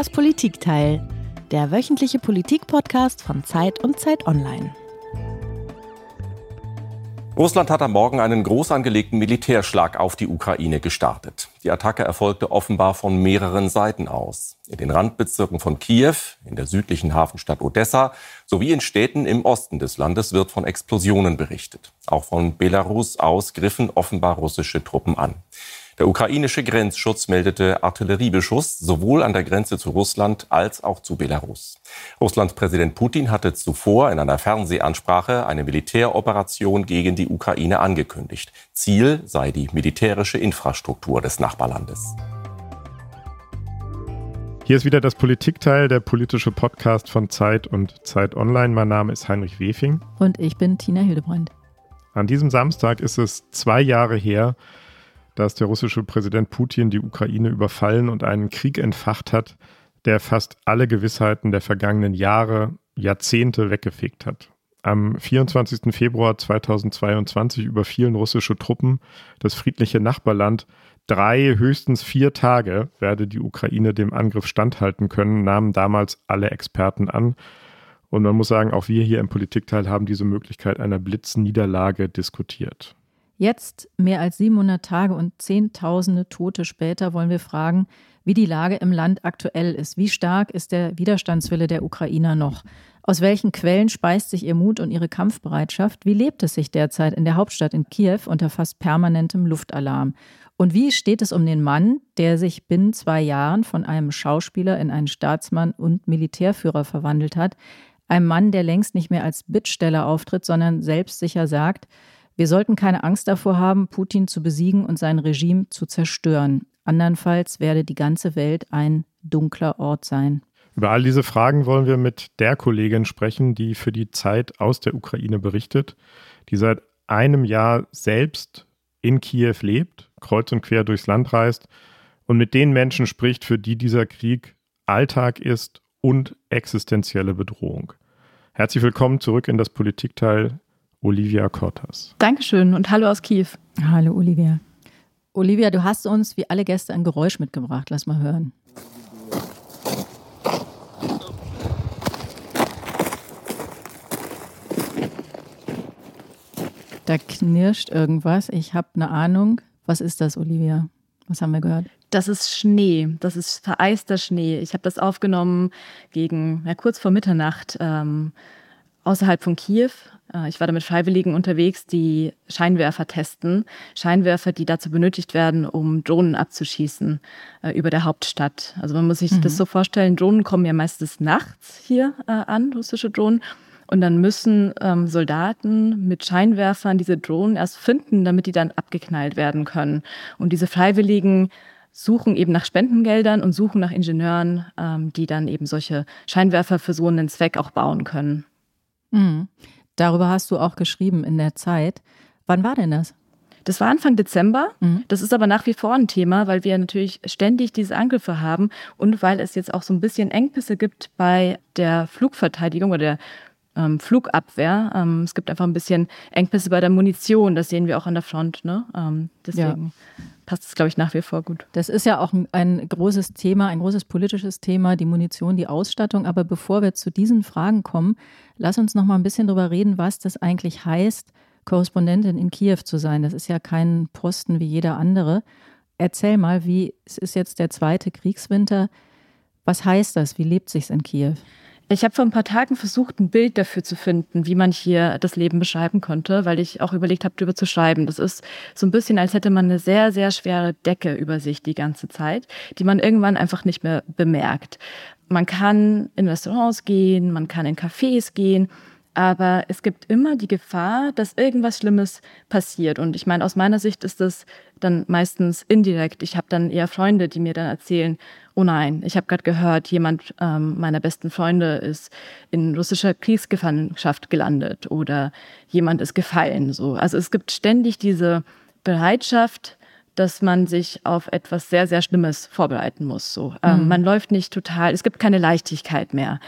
Das Politikteil, der wöchentliche Politik-Podcast von Zeit und Zeit Online. Russland hat am Morgen einen groß angelegten Militärschlag auf die Ukraine gestartet. Die Attacke erfolgte offenbar von mehreren Seiten aus. In den Randbezirken von Kiew, in der südlichen Hafenstadt Odessa sowie in Städten im Osten des Landes wird von Explosionen berichtet. Auch von Belarus aus griffen offenbar russische Truppen an. Der ukrainische Grenzschutz meldete Artilleriebeschuss sowohl an der Grenze zu Russland als auch zu Belarus. Russlands Präsident Putin hatte zuvor in einer Fernsehansprache eine Militäroperation gegen die Ukraine angekündigt. Ziel sei die militärische Infrastruktur des Nachbarlandes. Hier ist wieder das Politikteil, der politische Podcast von Zeit und Zeit Online. Mein Name ist Heinrich Wefing. Und ich bin Tina Hildebrand. An diesem Samstag ist es zwei Jahre her, dass der russische Präsident Putin die Ukraine überfallen und einen Krieg entfacht hat, der fast alle Gewissheiten der vergangenen Jahre, Jahrzehnte weggefegt hat. Am 24. Februar 2022 überfielen russische Truppen das friedliche Nachbarland. Drei, höchstens vier Tage werde die Ukraine dem Angriff standhalten können, nahmen damals alle Experten an. Und man muss sagen, auch wir hier im Politikteil haben diese Möglichkeit einer Blitzniederlage diskutiert. Jetzt, mehr als 700 Tage und Zehntausende Tote später, wollen wir fragen, wie die Lage im Land aktuell ist. Wie stark ist der Widerstandswille der Ukrainer noch? Aus welchen Quellen speist sich ihr Mut und ihre Kampfbereitschaft? Wie lebt es sich derzeit in der Hauptstadt in Kiew unter fast permanentem Luftalarm? Und wie steht es um den Mann, der sich binnen zwei Jahren von einem Schauspieler in einen Staatsmann und Militärführer verwandelt hat? Ein Mann, der längst nicht mehr als Bittsteller auftritt, sondern selbstsicher sagt, wir sollten keine Angst davor haben, Putin zu besiegen und sein Regime zu zerstören. Andernfalls werde die ganze Welt ein dunkler Ort sein. Über all diese Fragen wollen wir mit der Kollegin sprechen, die für die Zeit aus der Ukraine berichtet, die seit einem Jahr selbst in Kiew lebt, kreuz und quer durchs Land reist und mit den Menschen spricht, für die dieser Krieg Alltag ist und existenzielle Bedrohung. Herzlich willkommen zurück in das Politikteil Olivia Cortas. Dankeschön und hallo aus Kiew. Hallo Olivia. Olivia, du hast uns wie alle Gäste ein Geräusch mitgebracht. Lass mal hören. Da knirscht irgendwas. Ich habe eine Ahnung. Was ist das, Olivia? Was haben wir gehört? Das ist Schnee. Das ist vereister Schnee. Ich habe das aufgenommen gegen ja, kurz vor Mitternacht ähm, außerhalb von Kiew ich war da mit Freiwilligen unterwegs, die Scheinwerfer testen. Scheinwerfer, die dazu benötigt werden, um Drohnen abzuschießen äh, über der Hauptstadt. Also man muss sich mhm. das so vorstellen, Drohnen kommen ja meistens nachts hier äh, an, russische Drohnen. Und dann müssen ähm, Soldaten mit Scheinwerfern diese Drohnen erst finden, damit die dann abgeknallt werden können. Und diese Freiwilligen suchen eben nach Spendengeldern und suchen nach Ingenieuren, ähm, die dann eben solche Scheinwerfer für so einen Zweck auch bauen können. Mhm. Darüber hast du auch geschrieben in der Zeit. Wann war denn das? Das war Anfang Dezember. Mhm. Das ist aber nach wie vor ein Thema, weil wir natürlich ständig diese Angriffe haben und weil es jetzt auch so ein bisschen Engpässe gibt bei der Flugverteidigung oder der ähm, Flugabwehr. Ähm, es gibt einfach ein bisschen Engpässe bei der Munition. Das sehen wir auch an der Front. Ne? Ähm, deswegen ja. Passt es, glaube ich, nach wie vor gut. Das ist ja auch ein, ein großes Thema, ein großes politisches Thema, die Munition, die Ausstattung. Aber bevor wir zu diesen Fragen kommen, Lass uns noch mal ein bisschen darüber reden, was das eigentlich heißt, Korrespondentin in Kiew zu sein. Das ist ja kein Posten wie jeder andere. Erzähl mal, wie es ist jetzt der zweite Kriegswinter. Was heißt das? Wie lebt sich's in Kiew? Ich habe vor ein paar Tagen versucht, ein Bild dafür zu finden, wie man hier das Leben beschreiben konnte, weil ich auch überlegt habe, darüber zu schreiben. Das ist so ein bisschen, als hätte man eine sehr, sehr schwere Decke über sich die ganze Zeit, die man irgendwann einfach nicht mehr bemerkt man kann in Restaurants gehen, man kann in Cafés gehen, aber es gibt immer die Gefahr, dass irgendwas Schlimmes passiert. Und ich meine, aus meiner Sicht ist das dann meistens indirekt. Ich habe dann eher Freunde, die mir dann erzählen, oh nein, ich habe gerade gehört, jemand ähm, meiner besten Freunde ist in russischer Kriegsgefangenschaft gelandet oder jemand ist gefallen. So. Also es gibt ständig diese Bereitschaft, dass man sich auf etwas sehr, sehr Schlimmes vorbereiten muss. So. Ähm, mhm. Man läuft nicht total, es gibt keine Leichtigkeit mehr.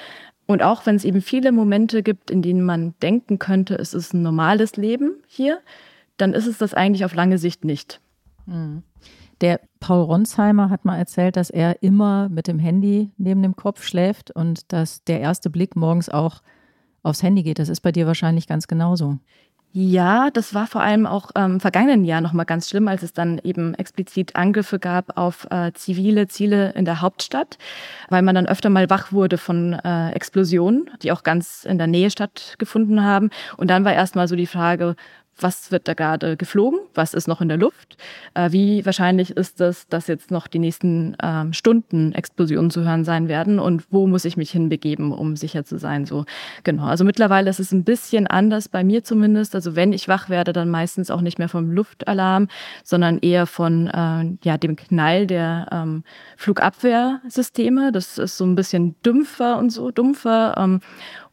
Und auch wenn es eben viele Momente gibt, in denen man denken könnte, es ist ein normales Leben hier, dann ist es das eigentlich auf lange Sicht nicht. Mhm. Der Paul Ronsheimer hat mal erzählt, dass er immer mit dem Handy neben dem Kopf schläft und dass der erste Blick morgens auch aufs Handy geht. Das ist bei dir wahrscheinlich ganz genauso. Ja, das war vor allem auch im ähm, vergangenen Jahr nochmal ganz schlimm, als es dann eben explizit Angriffe gab auf äh, zivile Ziele in der Hauptstadt, weil man dann öfter mal wach wurde von äh, Explosionen, die auch ganz in der Nähe stattgefunden haben. Und dann war erstmal so die Frage, was wird da gerade geflogen, was ist noch in der Luft, äh, wie wahrscheinlich ist es, dass jetzt noch die nächsten ähm, Stunden Explosionen zu hören sein werden und wo muss ich mich hinbegeben, um sicher zu sein. So genau. Also mittlerweile ist es ein bisschen anders bei mir zumindest. Also wenn ich wach werde, dann meistens auch nicht mehr vom Luftalarm, sondern eher von äh, ja dem Knall der ähm, Flugabwehrsysteme. Das ist so ein bisschen dümpfer und so dumpfer. Ähm,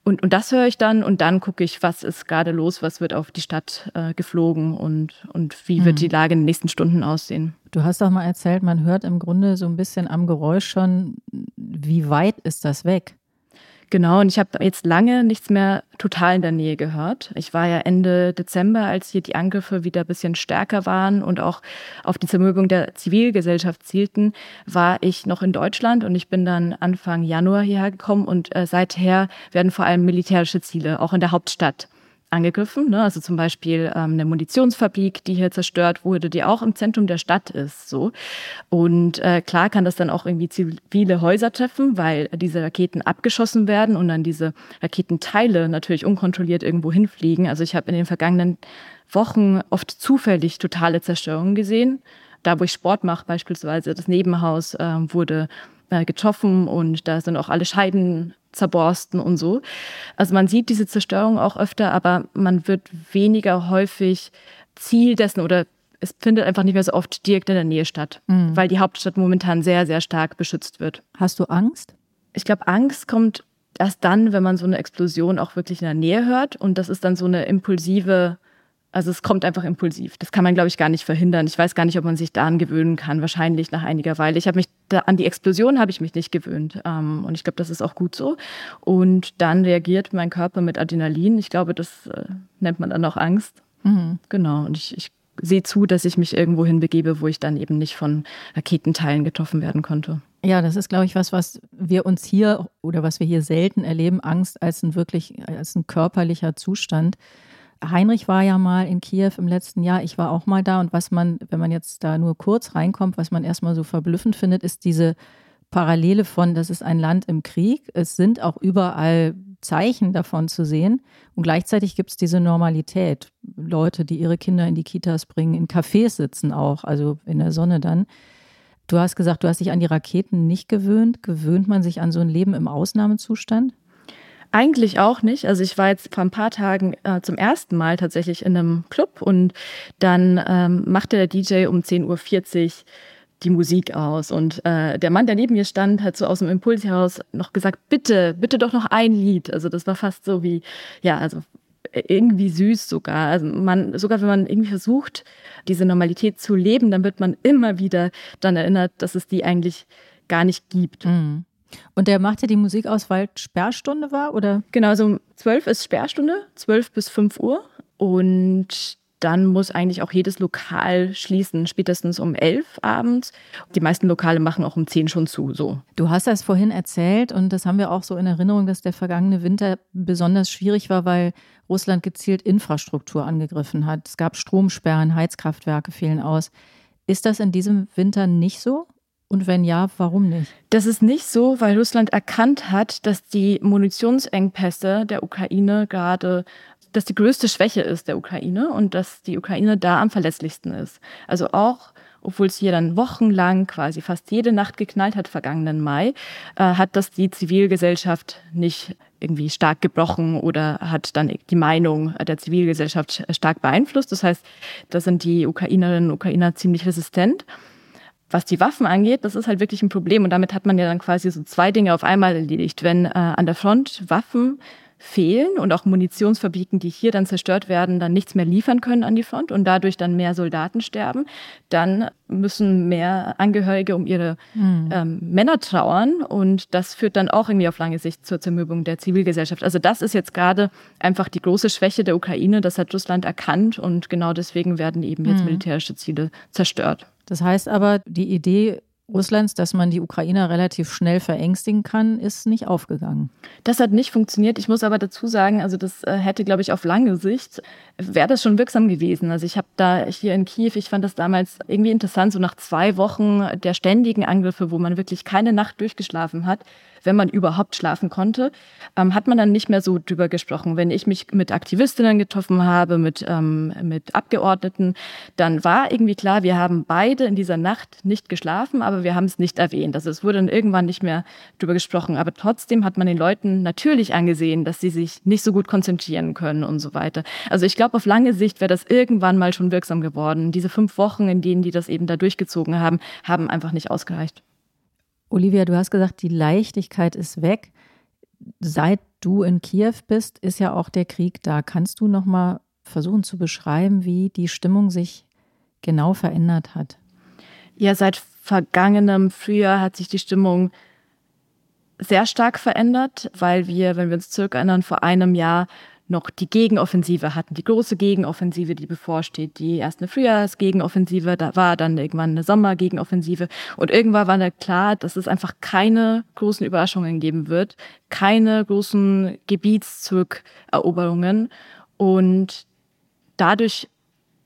und, und das höre ich dann und dann gucke ich, was ist gerade los, was wird auf die Stadt äh, geflogen und, und wie wird mhm. die Lage in den nächsten Stunden aussehen. Du hast auch mal erzählt, man hört im Grunde so ein bisschen am Geräusch schon, wie weit ist das weg? Genau, und ich habe jetzt lange nichts mehr total in der Nähe gehört. Ich war ja Ende Dezember, als hier die Angriffe wieder ein bisschen stärker waren und auch auf die Zermürbung der Zivilgesellschaft zielten, war ich noch in Deutschland und ich bin dann Anfang Januar hierher gekommen und äh, seither werden vor allem militärische Ziele auch in der Hauptstadt angegriffen. Ne? Also zum Beispiel ähm, eine Munitionsfabrik, die hier zerstört wurde, die auch im Zentrum der Stadt ist. So. Und äh, klar kann das dann auch irgendwie zivile Häuser treffen, weil diese Raketen abgeschossen werden und dann diese Raketenteile natürlich unkontrolliert irgendwo hinfliegen. Also ich habe in den vergangenen Wochen oft zufällig totale Zerstörungen gesehen. Da, wo ich Sport mache, beispielsweise das Nebenhaus äh, wurde äh, getroffen und da sind auch alle Scheiden zerborsten und so. Also man sieht diese Zerstörung auch öfter, aber man wird weniger häufig Ziel dessen oder es findet einfach nicht mehr so oft direkt in der Nähe statt, mhm. weil die Hauptstadt momentan sehr, sehr stark beschützt wird. Hast du Angst? Ich glaube, Angst kommt erst dann, wenn man so eine Explosion auch wirklich in der Nähe hört und das ist dann so eine impulsive also es kommt einfach impulsiv. Das kann man, glaube ich, gar nicht verhindern. Ich weiß gar nicht, ob man sich daran gewöhnen kann. Wahrscheinlich nach einiger Weile. Ich habe mich da, an die Explosion habe ich mich nicht gewöhnt. Ähm, und ich glaube, das ist auch gut so. Und dann reagiert mein Körper mit Adrenalin. Ich glaube, das äh, nennt man dann auch Angst. Mhm. Genau. Und ich, ich sehe zu, dass ich mich irgendwo hinbegebe, wo ich dann eben nicht von Raketenteilen getroffen werden konnte. Ja, das ist, glaube ich, was, was wir uns hier oder was wir hier selten erleben, Angst als ein wirklich, als ein körperlicher Zustand. Heinrich war ja mal in Kiew im letzten Jahr. Ich war auch mal da. Und was man, wenn man jetzt da nur kurz reinkommt, was man erstmal so verblüffend findet, ist diese Parallele von, das ist ein Land im Krieg. Es sind auch überall Zeichen davon zu sehen. Und gleichzeitig gibt es diese Normalität. Leute, die ihre Kinder in die Kitas bringen, in Cafés sitzen auch, also in der Sonne dann. Du hast gesagt, du hast dich an die Raketen nicht gewöhnt. Gewöhnt man sich an so ein Leben im Ausnahmezustand? Eigentlich auch nicht. Also ich war jetzt vor ein paar Tagen äh, zum ersten Mal tatsächlich in einem Club und dann ähm, machte der DJ um 10.40 Uhr die Musik aus. Und äh, der Mann, der neben mir stand, hat so aus dem Impuls heraus noch gesagt, bitte, bitte doch noch ein Lied. Also das war fast so wie, ja, also irgendwie süß sogar. Also man, sogar wenn man irgendwie versucht, diese Normalität zu leben, dann wird man immer wieder dann erinnert, dass es die eigentlich gar nicht gibt. Mhm. Und der machte die Musik aus, weil Sperrstunde war, oder? Genau, so um 12 ist Sperrstunde, 12 bis 5 Uhr. Und dann muss eigentlich auch jedes Lokal schließen, spätestens um 11 abends. Die meisten Lokale machen auch um 10 schon zu, so. Du hast das vorhin erzählt und das haben wir auch so in Erinnerung, dass der vergangene Winter besonders schwierig war, weil Russland gezielt Infrastruktur angegriffen hat. Es gab Stromsperren, Heizkraftwerke fehlen aus. Ist das in diesem Winter nicht so? Und wenn ja, warum nicht? Das ist nicht so, weil Russland erkannt hat, dass die Munitionsengpässe der Ukraine gerade, dass die größte Schwäche ist der Ukraine und dass die Ukraine da am verlässlichsten ist. Also auch obwohl es hier dann wochenlang quasi fast jede Nacht geknallt hat vergangenen Mai, äh, hat das die Zivilgesellschaft nicht irgendwie stark gebrochen oder hat dann die Meinung der Zivilgesellschaft stark beeinflusst. Das heißt, da sind die Ukrainerinnen und Ukrainer ziemlich resistent was die Waffen angeht, das ist halt wirklich ein Problem. Und damit hat man ja dann quasi so zwei Dinge auf einmal erledigt. Wenn äh, an der Front Waffen fehlen und auch Munitionsfabriken, die hier dann zerstört werden, dann nichts mehr liefern können an die Front und dadurch dann mehr Soldaten sterben, dann müssen mehr Angehörige um ihre mhm. ähm, Männer trauern und das führt dann auch irgendwie auf lange Sicht zur Zermürbung der Zivilgesellschaft. Also das ist jetzt gerade einfach die große Schwäche der Ukraine, das hat Russland erkannt und genau deswegen werden eben jetzt mhm. militärische Ziele zerstört. Das heißt aber, die Idee Russlands, dass man die Ukrainer relativ schnell verängstigen kann, ist nicht aufgegangen. Das hat nicht funktioniert. Ich muss aber dazu sagen, also das äh, hätte, glaube ich, auf lange Sicht, wäre das schon wirksam gewesen. Also ich habe da hier in Kiew, ich fand das damals irgendwie interessant, so nach zwei Wochen der ständigen Angriffe, wo man wirklich keine Nacht durchgeschlafen hat, wenn man überhaupt schlafen konnte, ähm, hat man dann nicht mehr so drüber gesprochen. Wenn ich mich mit Aktivistinnen getroffen habe, mit, ähm, mit Abgeordneten, dann war irgendwie klar, wir haben beide in dieser Nacht nicht geschlafen, aber wir haben es nicht erwähnt. Also es wurde dann irgendwann nicht mehr drüber gesprochen. Aber trotzdem hat man den Leuten natürlich angesehen, dass sie sich nicht so gut konzentrieren können und so weiter. Also ich glaube, auf lange Sicht wäre das irgendwann mal schon wirksam geworden. Diese fünf Wochen, in denen die das eben da durchgezogen haben, haben einfach nicht ausgereicht. Olivia, du hast gesagt, die Leichtigkeit ist weg. Seit du in Kiew bist, ist ja auch der Krieg da. Kannst du noch mal versuchen zu beschreiben, wie die Stimmung sich genau verändert hat? Ja, seit vergangenem Frühjahr hat sich die Stimmung sehr stark verändert, weil wir, wenn wir uns zurückerinnern, vor einem Jahr noch die Gegenoffensive hatten, die große Gegenoffensive, die bevorsteht. Die erst eine Frühjahrsgegenoffensive, da war dann irgendwann eine Sommergegenoffensive und irgendwann war da klar, dass es einfach keine großen Überraschungen geben wird, keine großen Gebietszurückeroberungen und dadurch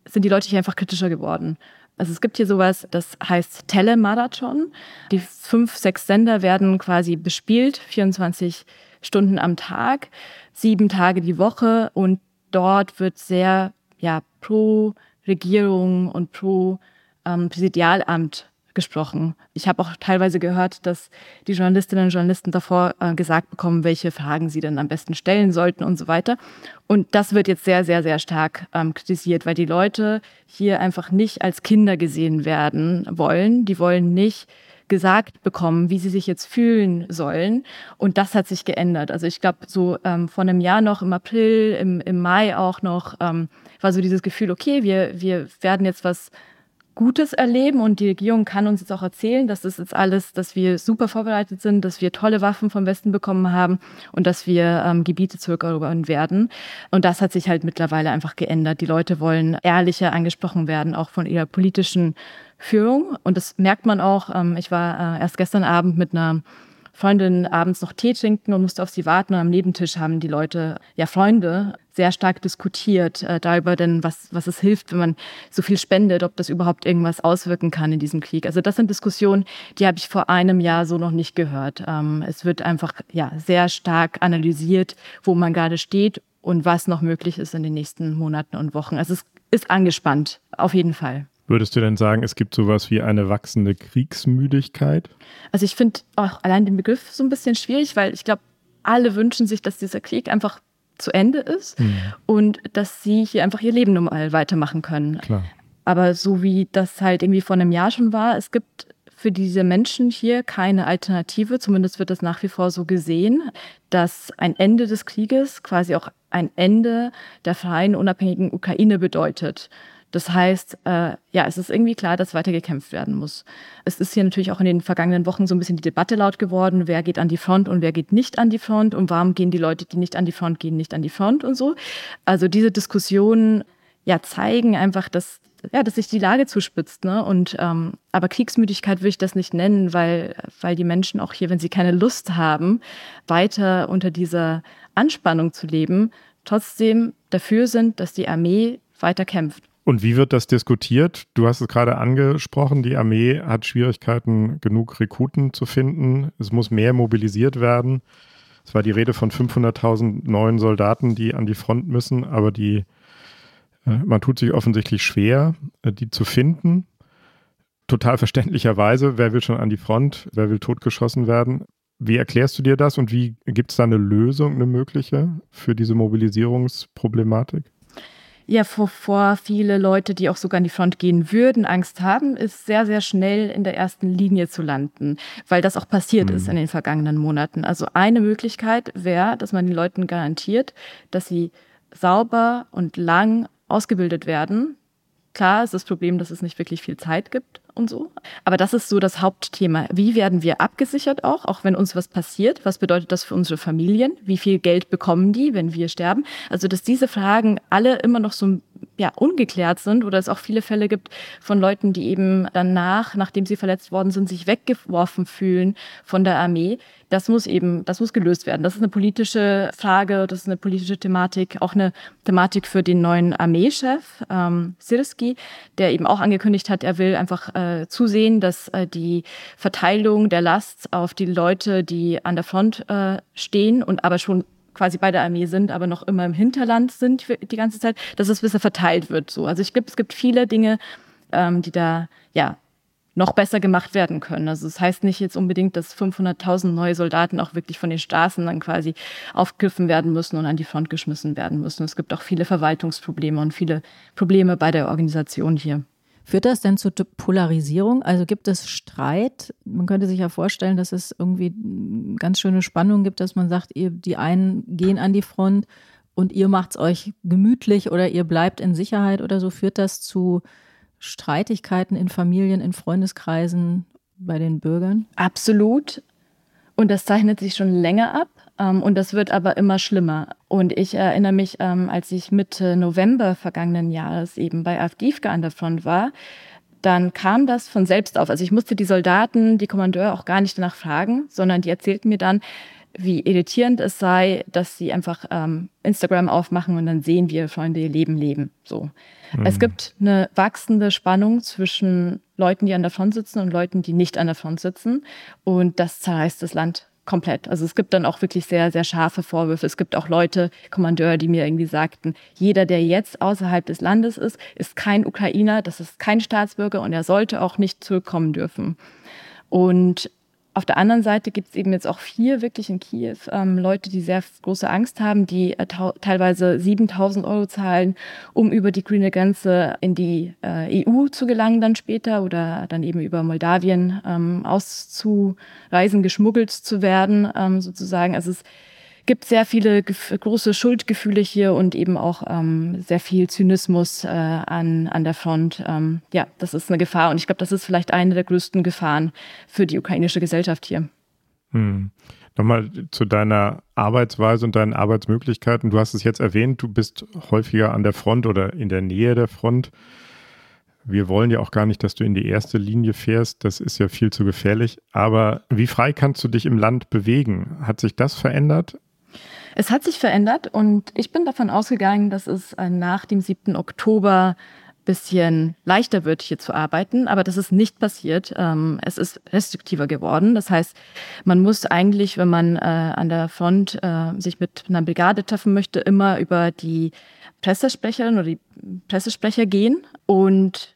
sind die Leute hier einfach kritischer geworden. Also es gibt hier sowas, das heißt Telemarathon. Die fünf, sechs Sender werden quasi bespielt, 24 Stunden am Tag sieben Tage die Woche und dort wird sehr ja, pro Regierung und pro ähm, Präsidialamt gesprochen. Ich habe auch teilweise gehört, dass die Journalistinnen und Journalisten davor äh, gesagt bekommen, welche Fragen sie denn am besten stellen sollten und so weiter. Und das wird jetzt sehr, sehr, sehr stark ähm, kritisiert, weil die Leute hier einfach nicht als Kinder gesehen werden wollen. Die wollen nicht gesagt bekommen, wie sie sich jetzt fühlen sollen. Und das hat sich geändert. Also ich glaube, so ähm, vor einem Jahr noch, im April, im, im Mai auch noch, ähm, war so dieses Gefühl, okay, wir, wir werden jetzt was Gutes erleben und die Regierung kann uns jetzt auch erzählen, dass das jetzt alles, dass wir super vorbereitet sind, dass wir tolle Waffen vom Westen bekommen haben und dass wir ähm, Gebiete zurückerobern werden. Und das hat sich halt mittlerweile einfach geändert. Die Leute wollen ehrlicher angesprochen werden, auch von ihrer politischen Führung. Und das merkt man auch. Ähm, ich war äh, erst gestern Abend mit einer Freundin abends noch Tee trinken und musste auf sie warten. Und am Nebentisch haben die Leute, ja Freunde, sehr stark diskutiert äh, darüber, denn was, was es hilft, wenn man so viel spendet, ob das überhaupt irgendwas auswirken kann in diesem Krieg. Also das sind Diskussionen, die habe ich vor einem Jahr so noch nicht gehört. Ähm, es wird einfach ja sehr stark analysiert, wo man gerade steht und was noch möglich ist in den nächsten Monaten und Wochen. Also es ist angespannt, auf jeden Fall. Würdest du denn sagen, es gibt sowas wie eine wachsende Kriegsmüdigkeit? Also ich finde auch allein den Begriff so ein bisschen schwierig, weil ich glaube, alle wünschen sich, dass dieser Krieg einfach zu Ende ist mhm. und dass sie hier einfach ihr Leben normal weitermachen können. Klar. Aber so wie das halt irgendwie vor einem Jahr schon war, es gibt für diese Menschen hier keine Alternative. Zumindest wird das nach wie vor so gesehen, dass ein Ende des Krieges quasi auch ein Ende der freien, unabhängigen Ukraine bedeutet. Das heißt, äh, ja, es ist irgendwie klar, dass weiter gekämpft werden muss. Es ist hier natürlich auch in den vergangenen Wochen so ein bisschen die Debatte laut geworden, wer geht an die Front und wer geht nicht an die Front und warum gehen die Leute, die nicht an die Front gehen, nicht an die Front und so. Also diese Diskussionen ja zeigen einfach, dass ja, dass sich die Lage zuspitzt. Ne? Und ähm, aber Kriegsmüdigkeit würde ich das nicht nennen, weil weil die Menschen auch hier, wenn sie keine Lust haben, weiter unter dieser Anspannung zu leben, trotzdem dafür sind, dass die Armee weiter kämpft. Und wie wird das diskutiert? Du hast es gerade angesprochen, die Armee hat Schwierigkeiten, genug Rekruten zu finden. Es muss mehr mobilisiert werden. Es war die Rede von 500.000 neuen Soldaten, die an die Front müssen, aber die, äh, man tut sich offensichtlich schwer, äh, die zu finden. Total verständlicherweise, wer will schon an die Front, wer will totgeschossen werden? Wie erklärst du dir das und wie gibt es da eine Lösung, eine mögliche für diese Mobilisierungsproblematik? Ja vor viele Leute, die auch sogar an die Front gehen würden, Angst haben, ist sehr, sehr schnell in der ersten Linie zu landen, weil das auch passiert mhm. ist in den vergangenen Monaten. Also eine Möglichkeit wäre, dass man den Leuten garantiert, dass sie sauber und lang ausgebildet werden. Klar ist das Problem, dass es nicht wirklich viel Zeit gibt und so. Aber das ist so das Hauptthema. Wie werden wir abgesichert auch, auch wenn uns was passiert? Was bedeutet das für unsere Familien? Wie viel Geld bekommen die, wenn wir sterben? Also, dass diese Fragen alle immer noch so ja, ungeklärt sind oder es auch viele Fälle gibt von Leuten, die eben danach, nachdem sie verletzt worden sind, sich weggeworfen fühlen von der Armee. Das muss eben, das muss gelöst werden. Das ist eine politische Frage, das ist eine politische Thematik, auch eine Thematik für den neuen Armeechef, ähm, Sirski, der eben auch angekündigt hat, er will einfach äh, zusehen, dass äh, die Verteilung der Last auf die Leute, die an der Front äh, stehen und aber schon quasi bei der Armee sind, aber noch immer im Hinterland sind die ganze Zeit, dass es besser verteilt wird. So, also ich glaube, es gibt viele Dinge, ähm, die da ja noch besser gemacht werden können. Also es das heißt nicht jetzt unbedingt, dass 500.000 neue Soldaten auch wirklich von den Straßen dann quasi aufgegriffen werden müssen und an die Front geschmissen werden müssen. Es gibt auch viele Verwaltungsprobleme und viele Probleme bei der Organisation hier. Führt das denn zur Polarisierung? Also gibt es Streit? Man könnte sich ja vorstellen, dass es irgendwie ganz schöne Spannung gibt, dass man sagt, ihr, die einen gehen an die Front und ihr macht es euch gemütlich oder ihr bleibt in Sicherheit oder so. Führt das zu Streitigkeiten in Familien, in Freundeskreisen bei den Bürgern? Absolut. Und das zeichnet sich schon länger ab. Ähm, und das wird aber immer schlimmer. Und ich erinnere mich, ähm, als ich Mitte November vergangenen Jahres eben bei Avdivka an der Front war, dann kam das von selbst auf. Also ich musste die Soldaten, die Kommandeure auch gar nicht danach fragen, sondern die erzählten mir dann, wie irritierend es sei, dass sie einfach ähm, Instagram aufmachen und dann sehen, ihre Freunde ihr Leben leben. So. Mhm. Es gibt eine wachsende Spannung zwischen Leuten, die an der Front sitzen und Leuten, die nicht an der Front sitzen. Und das zerreißt das Land komplett. Also es gibt dann auch wirklich sehr, sehr scharfe Vorwürfe. Es gibt auch Leute, Kommandeure, die mir irgendwie sagten, jeder, der jetzt außerhalb des Landes ist, ist kein Ukrainer, das ist kein Staatsbürger und er sollte auch nicht zurückkommen dürfen. Und auf der anderen Seite gibt es eben jetzt auch hier wirklich in Kiew ähm, Leute, die sehr große Angst haben, die äh, teilweise 7000 Euro zahlen, um über die grüne Grenze in die äh, EU zu gelangen dann später oder dann eben über Moldawien ähm, auszureisen, geschmuggelt zu werden ähm, sozusagen. Also es gibt sehr viele große Schuldgefühle hier und eben auch ähm, sehr viel Zynismus äh, an, an der Front. Ähm, ja, das ist eine Gefahr und ich glaube, das ist vielleicht eine der größten Gefahren für die ukrainische Gesellschaft hier. Hm. Nochmal zu deiner Arbeitsweise und deinen Arbeitsmöglichkeiten. Du hast es jetzt erwähnt, du bist häufiger an der Front oder in der Nähe der Front. Wir wollen ja auch gar nicht, dass du in die erste Linie fährst. Das ist ja viel zu gefährlich. Aber wie frei kannst du dich im Land bewegen? Hat sich das verändert? Es hat sich verändert und ich bin davon ausgegangen, dass es äh, nach dem 7. Oktober bisschen leichter wird, hier zu arbeiten, aber das ist nicht passiert. Ähm, es ist restriktiver geworden. Das heißt, man muss eigentlich, wenn man äh, an der Front äh, sich mit einer Brigade treffen möchte, immer über die Pressesprecherin oder die Pressesprecher gehen und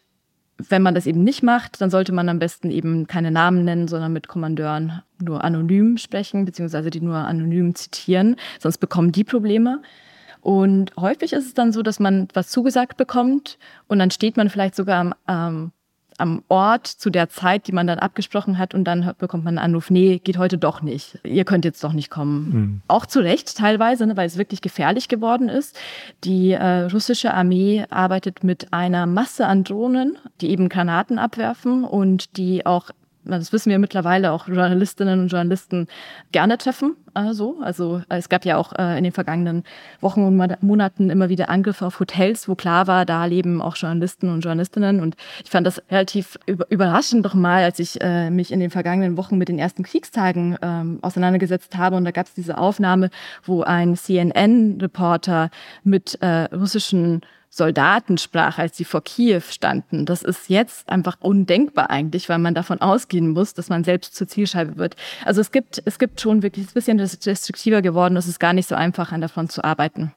wenn man das eben nicht macht, dann sollte man am besten eben keine Namen nennen, sondern mit Kommandeuren nur anonym sprechen, beziehungsweise die nur anonym zitieren, sonst bekommen die Probleme. Und häufig ist es dann so, dass man was zugesagt bekommt und dann steht man vielleicht sogar am ähm, am Ort zu der Zeit, die man dann abgesprochen hat und dann bekommt man einen Anruf, nee, geht heute doch nicht. Ihr könnt jetzt doch nicht kommen. Mhm. Auch zu Recht teilweise, ne, weil es wirklich gefährlich geworden ist. Die äh, russische Armee arbeitet mit einer Masse an Drohnen, die eben Granaten abwerfen und die auch das wissen wir mittlerweile auch Journalistinnen und Journalisten gerne treffen. Äh, so. Also es gab ja auch äh, in den vergangenen Wochen und Monaten immer wieder Angriffe auf Hotels, wo klar war, da leben auch Journalisten und Journalistinnen. Und ich fand das relativ überraschend doch mal, als ich äh, mich in den vergangenen Wochen mit den ersten Kriegstagen ähm, auseinandergesetzt habe. Und da gab es diese Aufnahme, wo ein CNN-Reporter mit äh, russischen Soldaten sprach, als sie vor Kiew standen. Das ist jetzt einfach undenkbar eigentlich, weil man davon ausgehen muss, dass man selbst zur Zielscheibe wird. Also es gibt, es gibt schon wirklich, ein bisschen restriktiver geworden. Es ist gar nicht so einfach, an der zu arbeiten.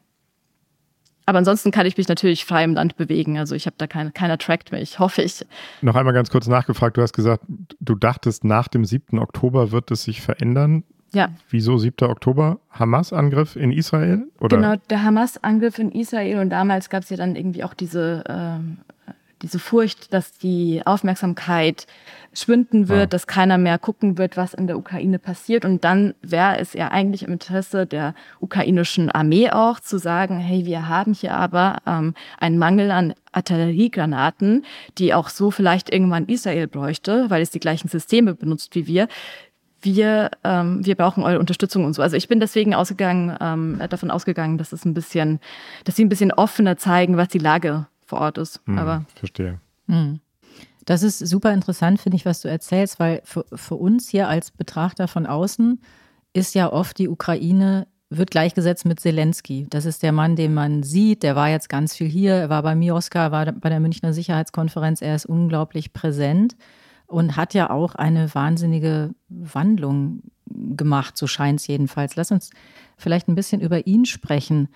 Aber ansonsten kann ich mich natürlich frei im Land bewegen. Also ich habe da keine, keiner trackt mich, hoffe ich. Noch einmal ganz kurz nachgefragt. Du hast gesagt, du dachtest, nach dem 7. Oktober wird es sich verändern. Ja. Wieso 7. Oktober? Hamas-Angriff in Israel? Oder? Genau, der Hamas-Angriff in Israel und damals gab es ja dann irgendwie auch diese, äh, diese Furcht, dass die Aufmerksamkeit schwinden wird, ah. dass keiner mehr gucken wird, was in der Ukraine passiert. Und dann wäre es ja eigentlich im Interesse der ukrainischen Armee auch zu sagen, hey, wir haben hier aber ähm, einen Mangel an Artilleriegranaten, die auch so vielleicht irgendwann Israel bräuchte, weil es die gleichen Systeme benutzt wie wir wir, ähm, wir brauchen eure Unterstützung und so. Also ich bin deswegen ausgegangen, ähm, davon ausgegangen, dass es ein bisschen, dass sie ein bisschen offener zeigen, was die Lage vor Ort ist. Hm, Aber verstehe. Hm. Das ist super interessant, finde ich, was du erzählst, weil für, für uns hier als Betrachter von außen ist ja oft die Ukraine wird gleichgesetzt mit Zelensky. Das ist der Mann, den man sieht. Der war jetzt ganz viel hier. Er war bei Mioska, war bei der Münchner Sicherheitskonferenz. Er ist unglaublich präsent und hat ja auch eine wahnsinnige Wandlung gemacht, so scheint es jedenfalls. Lass uns vielleicht ein bisschen über ihn sprechen.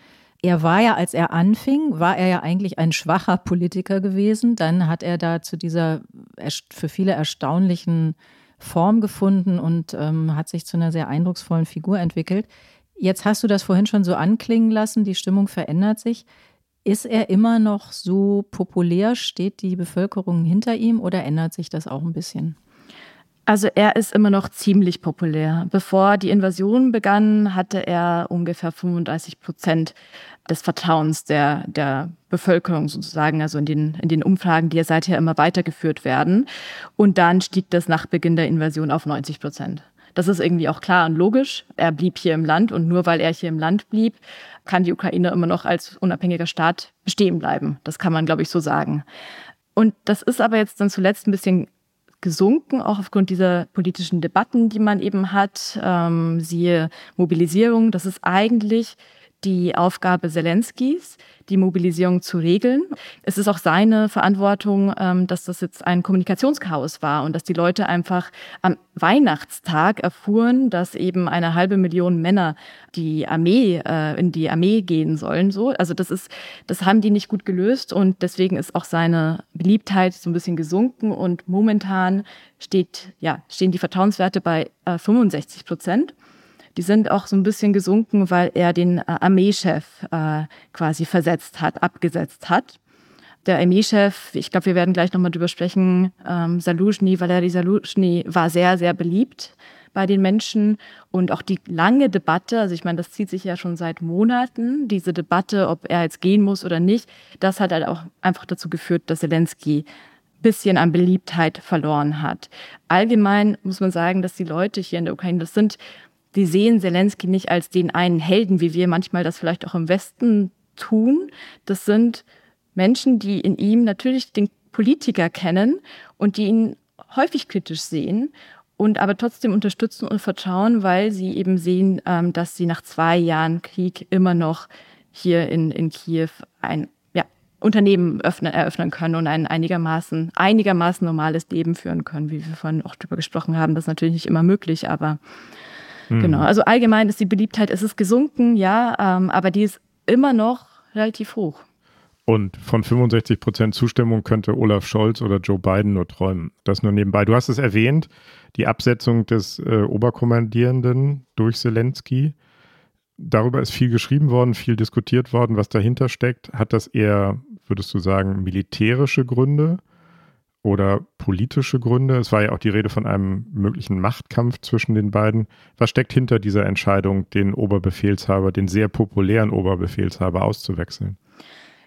Er war ja, als er anfing, war er ja eigentlich ein schwacher Politiker gewesen. Dann hat er da zu dieser für viele erstaunlichen Form gefunden und ähm, hat sich zu einer sehr eindrucksvollen Figur entwickelt. Jetzt hast du das vorhin schon so anklingen lassen, die Stimmung verändert sich. Ist er immer noch so populär? Steht die Bevölkerung hinter ihm oder ändert sich das auch ein bisschen? Also er ist immer noch ziemlich populär. Bevor die Invasion begann, hatte er ungefähr 35 Prozent des Vertrauens der, der Bevölkerung sozusagen, also in den, in den Umfragen, die ja seither immer weitergeführt werden. Und dann stieg das nach Beginn der Invasion auf 90 Prozent. Das ist irgendwie auch klar und logisch. Er blieb hier im Land und nur weil er hier im Land blieb, kann die Ukraine immer noch als unabhängiger Staat bestehen bleiben. Das kann man, glaube ich, so sagen. Und das ist aber jetzt dann zuletzt ein bisschen gesunken, auch aufgrund dieser politischen Debatten, die man eben hat. Ähm, siehe Mobilisierung. Das ist eigentlich die Aufgabe Zelenskis, die Mobilisierung zu regeln. Es ist auch seine Verantwortung, ähm, dass das jetzt ein Kommunikationschaos war und dass die Leute einfach am Weihnachtstag erfuhren, dass eben eine halbe Million Männer die Armee äh, in die Armee gehen sollen. So, also das ist, das haben die nicht gut gelöst und deswegen ist auch seine Beliebtheit so ein bisschen gesunken und momentan steht ja stehen die Vertrauenswerte bei äh, 65 Prozent. Die sind auch so ein bisschen gesunken, weil er den äh, Armeechef äh, quasi versetzt hat, abgesetzt hat. Der Armeechef, ich glaube, wir werden gleich nochmal drüber sprechen, ähm, Saluzhny, Valery Saluzhny war sehr, sehr beliebt bei den Menschen und auch die lange Debatte, also ich meine, das zieht sich ja schon seit Monaten, diese Debatte, ob er jetzt gehen muss oder nicht, das hat halt auch einfach dazu geführt, dass Zelensky bisschen an Beliebtheit verloren hat. Allgemein muss man sagen, dass die Leute hier in der Ukraine, das sind die sehen Zelensky nicht als den einen Helden, wie wir manchmal das vielleicht auch im Westen tun. Das sind Menschen, die in ihm natürlich den Politiker kennen und die ihn häufig kritisch sehen und aber trotzdem unterstützen und vertrauen, weil sie eben sehen, ähm, dass sie nach zwei Jahren Krieg immer noch hier in, in Kiew ein ja, Unternehmen öffnen, eröffnen können und ein einigermaßen, einigermaßen normales Leben führen können, wie wir vorhin auch darüber gesprochen haben. Das ist natürlich nicht immer möglich, aber Mhm. Genau. Also allgemein ist die Beliebtheit, es ist gesunken, ja, ähm, aber die ist immer noch relativ hoch. Und von 65 Prozent Zustimmung könnte Olaf Scholz oder Joe Biden nur träumen. Das nur nebenbei. Du hast es erwähnt, die Absetzung des äh, Oberkommandierenden durch Zelensky. Darüber ist viel geschrieben worden, viel diskutiert worden, was dahinter steckt. Hat das eher, würdest du sagen, militärische Gründe? Oder politische Gründe? Es war ja auch die Rede von einem möglichen Machtkampf zwischen den beiden. Was steckt hinter dieser Entscheidung, den Oberbefehlshaber, den sehr populären Oberbefehlshaber auszuwechseln?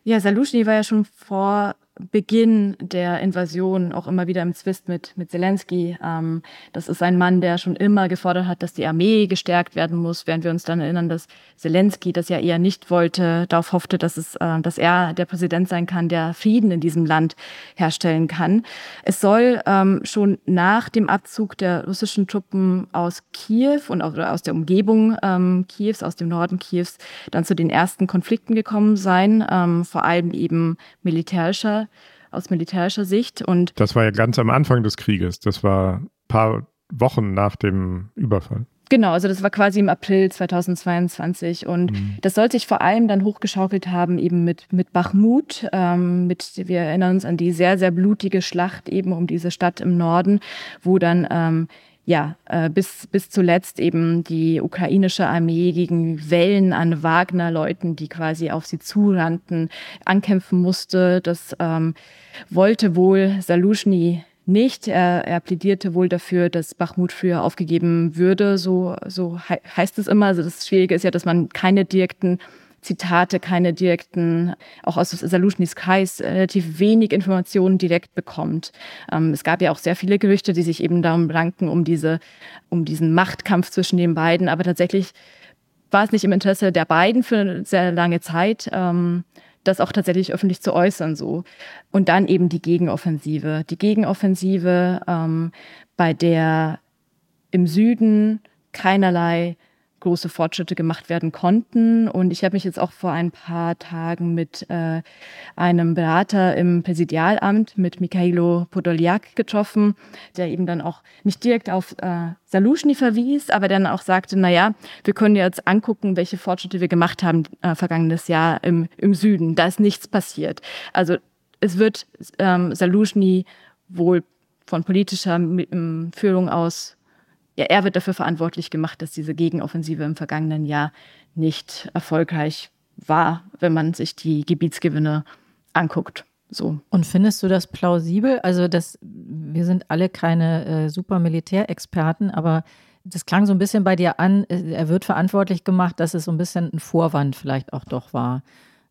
Ja, Salushny war ja schon vor Beginn der Invasion auch immer wieder im Zwist mit, mit Zelensky. Ähm, das ist ein Mann, der schon immer gefordert hat, dass die Armee gestärkt werden muss, während wir uns dann erinnern, dass Zelensky das ja eher nicht wollte, darauf hoffte, dass, es, äh, dass er der Präsident sein kann, der Frieden in diesem Land herstellen kann. Es soll ähm, schon nach dem Abzug der russischen Truppen aus Kiew und auch, aus der Umgebung ähm, Kiews, aus dem Norden Kiews, dann zu den ersten Konflikten gekommen sein, ähm, vor allem eben militärischer aus militärischer Sicht. Und das war ja ganz am Anfang des Krieges. Das war ein paar Wochen nach dem Überfall. Genau, also das war quasi im April 2022 und mhm. das soll sich vor allem dann hochgeschaukelt haben eben mit, mit Bachmut, ähm, mit, wir erinnern uns an die sehr, sehr blutige Schlacht eben um diese Stadt im Norden, wo dann ähm, ja, äh, bis, bis zuletzt eben die ukrainische Armee gegen Wellen an Wagner-Leuten, die quasi auf sie zurannten, ankämpfen musste. Das ähm, wollte wohl Salushny nicht. Er, er plädierte wohl dafür, dass Bachmut früher aufgegeben würde. So, so he heißt es immer. Also das Schwierige ist ja, dass man keine direkten Zitate, keine direkten, auch aus Saluschnys Kreis, relativ wenig Informationen direkt bekommt. Ähm, es gab ja auch sehr viele Gerüchte, die sich eben darum ranken, um diese, um diesen Machtkampf zwischen den beiden. Aber tatsächlich war es nicht im Interesse der beiden für eine sehr lange Zeit, ähm, das auch tatsächlich öffentlich zu äußern so. Und dann eben die Gegenoffensive. Die Gegenoffensive, ähm, bei der im Süden keinerlei große Fortschritte gemacht werden konnten. Und ich habe mich jetzt auch vor ein paar Tagen mit äh, einem Berater im Präsidialamt, mit Mikhailo Podolyak getroffen, der eben dann auch nicht direkt auf äh, Saluschny verwies, aber dann auch sagte, na ja, wir können jetzt angucken, welche Fortschritte wir gemacht haben äh, vergangenes Jahr im, im Süden. Da ist nichts passiert. Also es wird ähm, Saluschny wohl von politischer Führung aus ja, er wird dafür verantwortlich gemacht, dass diese Gegenoffensive im vergangenen Jahr nicht erfolgreich war, wenn man sich die Gebietsgewinne anguckt. So. Und findest du das plausibel? Also, das, wir sind alle keine äh, super Militärexperten, aber das klang so ein bisschen bei dir an, äh, er wird verantwortlich gemacht, dass es so ein bisschen ein Vorwand vielleicht auch doch war.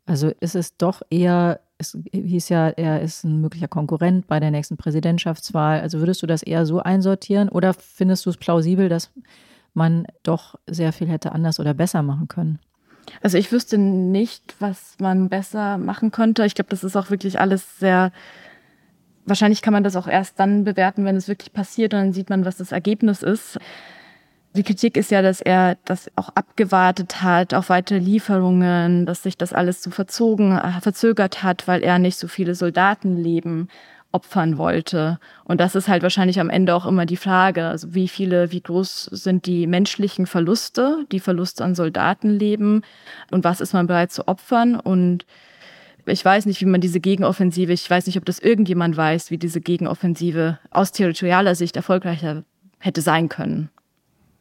Also ist es doch eher es hieß ja, er ist ein möglicher Konkurrent bei der nächsten Präsidentschaftswahl. Also würdest du das eher so einsortieren oder findest du es plausibel, dass man doch sehr viel hätte anders oder besser machen können? Also ich wüsste nicht, was man besser machen könnte. Ich glaube, das ist auch wirklich alles sehr. Wahrscheinlich kann man das auch erst dann bewerten, wenn es wirklich passiert und dann sieht man, was das Ergebnis ist. Die Kritik ist ja, dass er das auch abgewartet hat auf weitere Lieferungen, dass sich das alles so verzogen, äh, verzögert hat, weil er nicht so viele Soldatenleben opfern wollte. Und das ist halt wahrscheinlich am Ende auch immer die Frage, also wie viele, wie groß sind die menschlichen Verluste, die Verluste an Soldatenleben und was ist man bereit zu opfern und ich weiß nicht, wie man diese Gegenoffensive, ich weiß nicht, ob das irgendjemand weiß, wie diese Gegenoffensive aus territorialer Sicht erfolgreicher hätte sein können.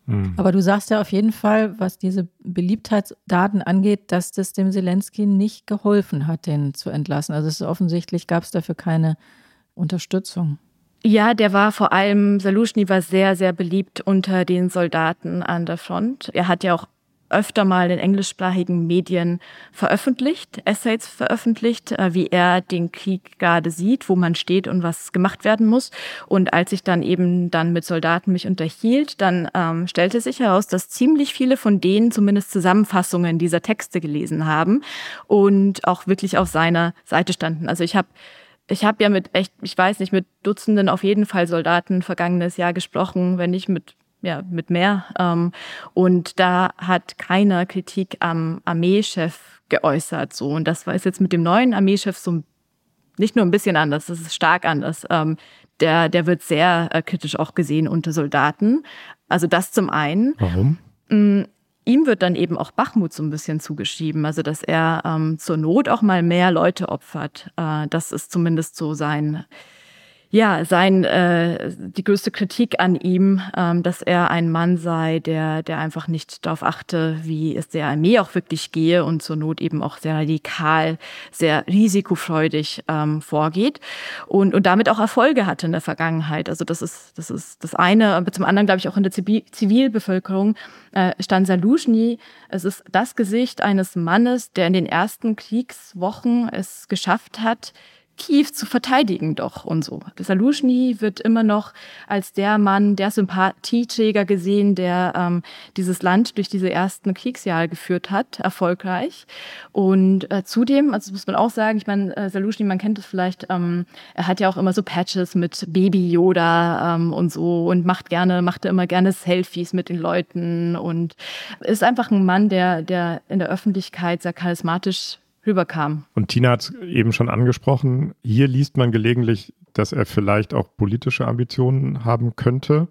Mhm. Aber du sagst ja auf jeden Fall, was diese Beliebtheitsdaten angeht, dass das dem Zelensky nicht geholfen hat, den zu entlassen. Also es ist offensichtlich gab es dafür keine Unterstützung. Ja, der war vor allem, Saluschny war sehr, sehr beliebt unter den Soldaten an der Front. Er hat ja auch öfter mal in englischsprachigen Medien veröffentlicht, Essays veröffentlicht, äh, wie er den Krieg gerade sieht, wo man steht und was gemacht werden muss. Und als ich dann eben dann mit Soldaten mich unterhielt, dann ähm, stellte sich heraus, dass ziemlich viele von denen zumindest Zusammenfassungen dieser Texte gelesen haben und auch wirklich auf seiner Seite standen. Also ich habe ich habe ja mit echt, ich weiß nicht, mit Dutzenden auf jeden Fall Soldaten vergangenes Jahr gesprochen, wenn nicht mit ja, mit mehr. Ähm, und da hat keiner Kritik am Armeechef geäußert. So. Und das war jetzt mit dem neuen Armeechef so nicht nur ein bisschen anders, das ist stark anders. Ähm, der, der wird sehr äh, kritisch auch gesehen unter Soldaten. Also das zum einen. Warum? Mm, ihm wird dann eben auch Bachmut so ein bisschen zugeschrieben, also dass er ähm, zur Not auch mal mehr Leute opfert. Äh, das ist zumindest so sein ja, sein, äh, die größte Kritik an ihm, ähm, dass er ein Mann sei, der, der einfach nicht darauf achte, wie es der Armee auch wirklich gehe und zur Not eben auch sehr radikal, sehr risikofreudig ähm, vorgeht und, und damit auch Erfolge hatte in der Vergangenheit. Also das ist, das ist das eine. Aber zum anderen, glaube ich, auch in der Zivilbevölkerung äh, stand Saluschny. Es ist das Gesicht eines Mannes, der in den ersten Kriegswochen es geschafft hat, Kiew zu verteidigen doch und so. Saluschny wird immer noch als der Mann, der Sympathieträger gesehen, der ähm, dieses Land durch diese ersten Kriegsjahre geführt hat, erfolgreich. Und äh, zudem, also muss man auch sagen, ich meine, äh, Saluschny, man kennt es vielleicht, ähm, er hat ja auch immer so Patches mit Baby Yoda ähm, und so und macht gerne, machte immer gerne Selfies mit den Leuten und ist einfach ein Mann, der, der in der Öffentlichkeit sehr charismatisch rüberkam. Und Tina hat es eben schon angesprochen, hier liest man gelegentlich, dass er vielleicht auch politische Ambitionen haben könnte.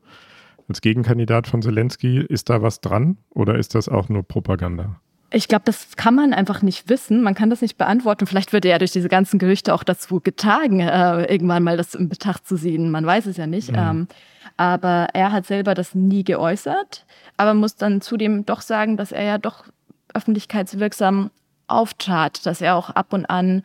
Als Gegenkandidat von Zelensky, ist da was dran oder ist das auch nur Propaganda? Ich glaube, das kann man einfach nicht wissen. Man kann das nicht beantworten. Vielleicht wird er ja durch diese ganzen Gerüchte auch dazu getragen, äh, irgendwann mal das in Betracht zu ziehen. Man weiß es ja nicht. Mhm. Ähm, aber er hat selber das nie geäußert. Aber muss dann zudem doch sagen, dass er ja doch öffentlichkeitswirksam auftrat, dass er auch ab und an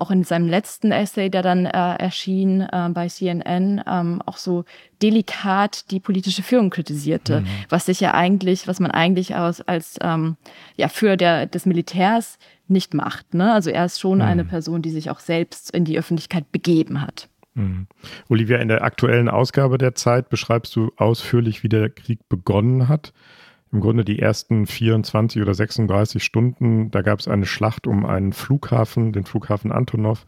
auch in seinem letzten Essay, der dann äh, erschien äh, bei CNN, ähm, auch so delikat die politische Führung kritisierte, mhm. was sich ja eigentlich, was man eigentlich aus, als ähm, ja für der des Militärs nicht macht. Ne? Also er ist schon mhm. eine Person, die sich auch selbst in die Öffentlichkeit begeben hat. Mhm. Olivia, in der aktuellen Ausgabe der Zeit beschreibst du ausführlich, wie der Krieg begonnen hat im Grunde die ersten 24 oder 36 Stunden, da gab es eine Schlacht um einen Flughafen, den Flughafen Antonov.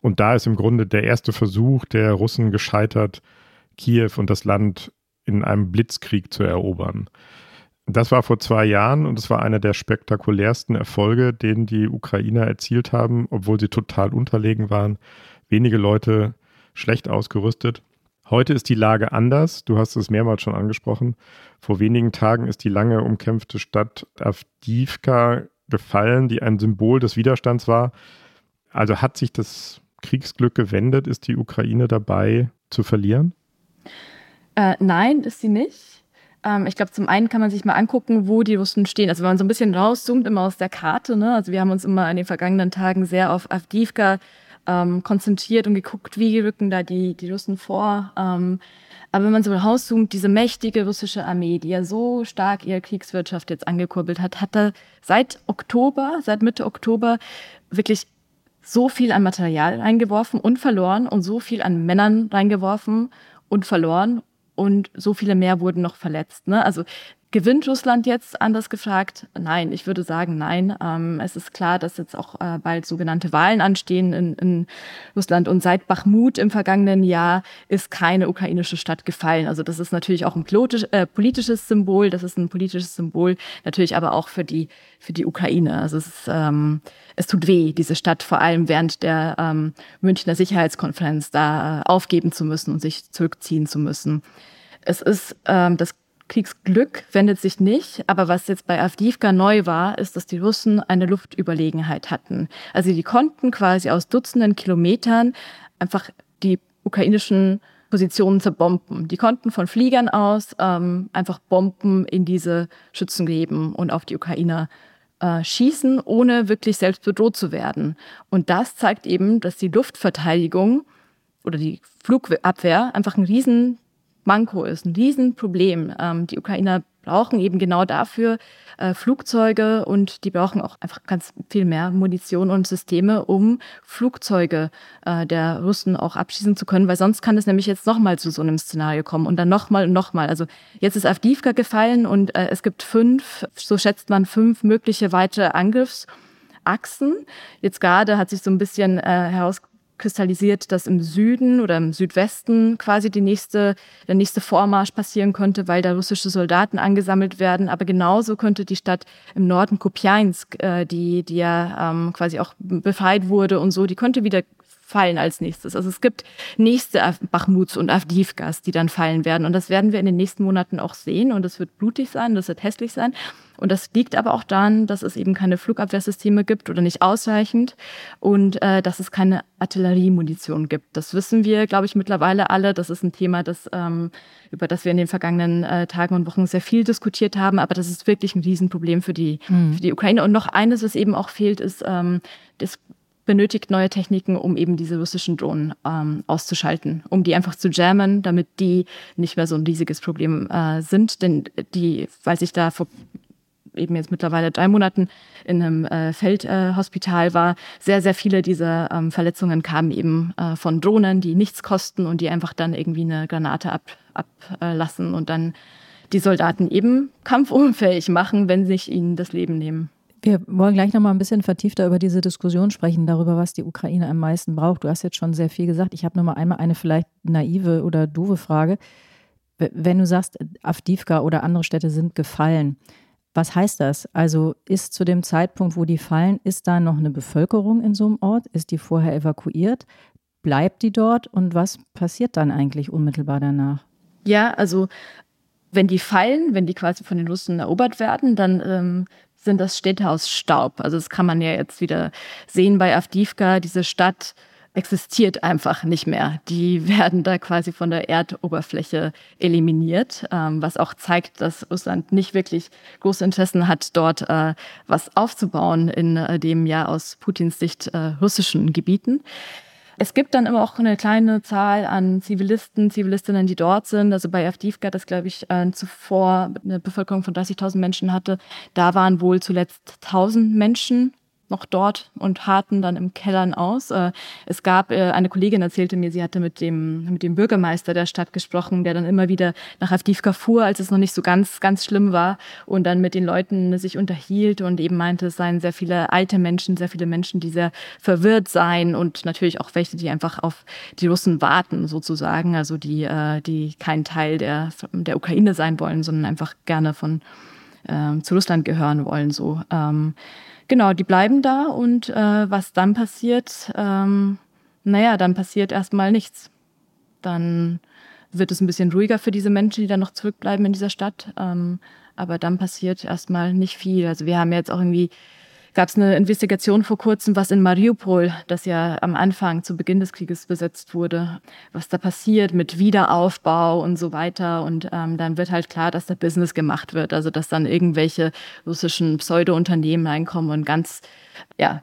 Und da ist im Grunde der erste Versuch der Russen gescheitert, Kiew und das Land in einem Blitzkrieg zu erobern. Das war vor zwei Jahren und es war einer der spektakulärsten Erfolge, den die Ukrainer erzielt haben, obwohl sie total unterlegen waren. Wenige Leute schlecht ausgerüstet. Heute ist die Lage anders. Du hast es mehrmals schon angesprochen. Vor wenigen Tagen ist die lange umkämpfte Stadt Avdivka gefallen, die ein Symbol des Widerstands war. Also hat sich das Kriegsglück gewendet? Ist die Ukraine dabei zu verlieren? Äh, nein, ist sie nicht. Ähm, ich glaube, zum einen kann man sich mal angucken, wo die Russen stehen. Also wenn man so ein bisschen rauszoomt, immer aus der Karte. Ne? Also wir haben uns immer in den vergangenen Tagen sehr auf Avdivka ähm, konzentriert und geguckt, wie rücken da die, die Russen vor. Ähm, aber wenn man so rauszoomt, diese mächtige russische Armee, die ja so stark ihre Kriegswirtschaft jetzt angekurbelt hat, hat da seit Oktober, seit Mitte Oktober wirklich so viel an Material reingeworfen und verloren und so viel an Männern reingeworfen und verloren und so viele mehr wurden noch verletzt. Ne? Also Gewinnt Russland jetzt? Anders gefragt, nein. Ich würde sagen, nein. Ähm, es ist klar, dass jetzt auch äh, bald sogenannte Wahlen anstehen in, in Russland. Und seit Bachmut im vergangenen Jahr ist keine ukrainische Stadt gefallen. Also das ist natürlich auch ein politisch, äh, politisches Symbol. Das ist ein politisches Symbol, natürlich aber auch für die, für die Ukraine. Also es, ist, ähm, es tut weh, diese Stadt vor allem während der ähm, Münchner Sicherheitskonferenz da äh, aufgeben zu müssen und sich zurückziehen zu müssen. Es ist ähm, das Kriegsglück wendet sich nicht, aber was jetzt bei Avdivka neu war, ist, dass die Russen eine Luftüberlegenheit hatten. Also die konnten quasi aus Dutzenden Kilometern einfach die ukrainischen Positionen zerbomben. Die konnten von Fliegern aus ähm, einfach Bomben in diese Schützengräben und auf die Ukrainer äh, schießen, ohne wirklich selbst bedroht zu werden. Und das zeigt eben, dass die Luftverteidigung oder die Flugabwehr einfach ein riesen Manko ist, ein Riesenproblem. Ähm, die Ukrainer brauchen eben genau dafür äh, Flugzeuge und die brauchen auch einfach ganz viel mehr Munition und Systeme, um Flugzeuge äh, der Russen auch abschießen zu können, weil sonst kann es nämlich jetzt nochmal zu so einem Szenario kommen und dann nochmal und nochmal. Also jetzt ist Avdivka gefallen und äh, es gibt fünf, so schätzt man fünf mögliche weitere Angriffsachsen. Jetzt gerade hat sich so ein bisschen äh, herausgestellt, kristallisiert, dass im Süden oder im Südwesten quasi die nächste, der nächste Vormarsch passieren könnte, weil da russische Soldaten angesammelt werden. Aber genauso könnte die Stadt im Norden Kupiansk, äh, die, die ja ähm, quasi auch befreit wurde und so, die könnte wieder fallen als nächstes. Also es gibt nächste Bachmuts und Avdivkas, die dann fallen werden. Und das werden wir in den nächsten Monaten auch sehen. Und das wird blutig sein, das wird hässlich sein. Und das liegt aber auch daran, dass es eben keine Flugabwehrsysteme gibt oder nicht ausreichend und äh, dass es keine Artilleriemunition gibt. Das wissen wir, glaube ich, mittlerweile alle. Das ist ein Thema, das, ähm, über das wir in den vergangenen äh, Tagen und Wochen sehr viel diskutiert haben. Aber das ist wirklich ein Riesenproblem für die, mhm. für die Ukraine. Und noch eines, was eben auch fehlt, ist ähm, das benötigt neue Techniken, um eben diese russischen Drohnen ähm, auszuschalten, um die einfach zu jammen, damit die nicht mehr so ein riesiges Problem äh, sind. Denn die, weil sich da vor eben jetzt mittlerweile drei Monaten in einem äh, Feldhospital äh, war. Sehr, sehr viele dieser ähm, Verletzungen kamen eben äh, von Drohnen, die nichts kosten und die einfach dann irgendwie eine Granate ablassen ab, äh, und dann die Soldaten eben kampfunfähig machen, wenn sich ihnen das Leben nehmen. Wir wollen gleich noch mal ein bisschen vertiefter über diese Diskussion sprechen, darüber, was die Ukraine am meisten braucht. Du hast jetzt schon sehr viel gesagt. Ich habe noch mal einmal eine vielleicht naive oder doofe Frage. Wenn du sagst, Avdivka oder andere Städte sind gefallen, was heißt das? Also ist zu dem Zeitpunkt, wo die fallen, ist da noch eine Bevölkerung in so einem Ort? Ist die vorher evakuiert? Bleibt die dort? Und was passiert dann eigentlich unmittelbar danach? Ja, also wenn die fallen, wenn die quasi von den Russen erobert werden, dann ähm, sind das Städte aus Staub. Also das kann man ja jetzt wieder sehen bei Avdivka. Diese Stadt existiert einfach nicht mehr. Die werden da quasi von der Erdoberfläche eliminiert, ähm, was auch zeigt, dass Russland nicht wirklich große Interessen hat, dort äh, was aufzubauen in äh, dem ja aus Putins Sicht äh, russischen Gebieten. Es gibt dann immer auch eine kleine Zahl an Zivilisten, Zivilistinnen, die dort sind. Also bei Avdivka, das glaube ich äh, zuvor eine Bevölkerung von 30.000 Menschen hatte, da waren wohl zuletzt 1.000 Menschen noch dort und harten dann im Kellern aus. Äh, es gab, äh, eine Kollegin erzählte mir, sie hatte mit dem, mit dem Bürgermeister der Stadt gesprochen, der dann immer wieder nach Avdivka fuhr, als es noch nicht so ganz, ganz schlimm war und dann mit den Leuten sich unterhielt und eben meinte, es seien sehr viele alte Menschen, sehr viele Menschen, die sehr verwirrt seien und natürlich auch welche, die einfach auf die Russen warten sozusagen, also die, äh, die kein Teil der, der Ukraine sein wollen, sondern einfach gerne von ähm, zu Russland gehören wollen. So. Ähm, genau, die bleiben da und äh, was dann passiert, ähm, naja, dann passiert erstmal nichts. Dann wird es ein bisschen ruhiger für diese Menschen, die dann noch zurückbleiben in dieser Stadt. Ähm, aber dann passiert erstmal nicht viel. Also wir haben jetzt auch irgendwie gab es eine Investigation vor kurzem, was in Mariupol, das ja am Anfang zu Beginn des Krieges besetzt wurde, was da passiert mit Wiederaufbau und so weiter. Und ähm, dann wird halt klar, dass da Business gemacht wird, also dass dann irgendwelche russischen Pseudo-Unternehmen reinkommen und ganz, ja,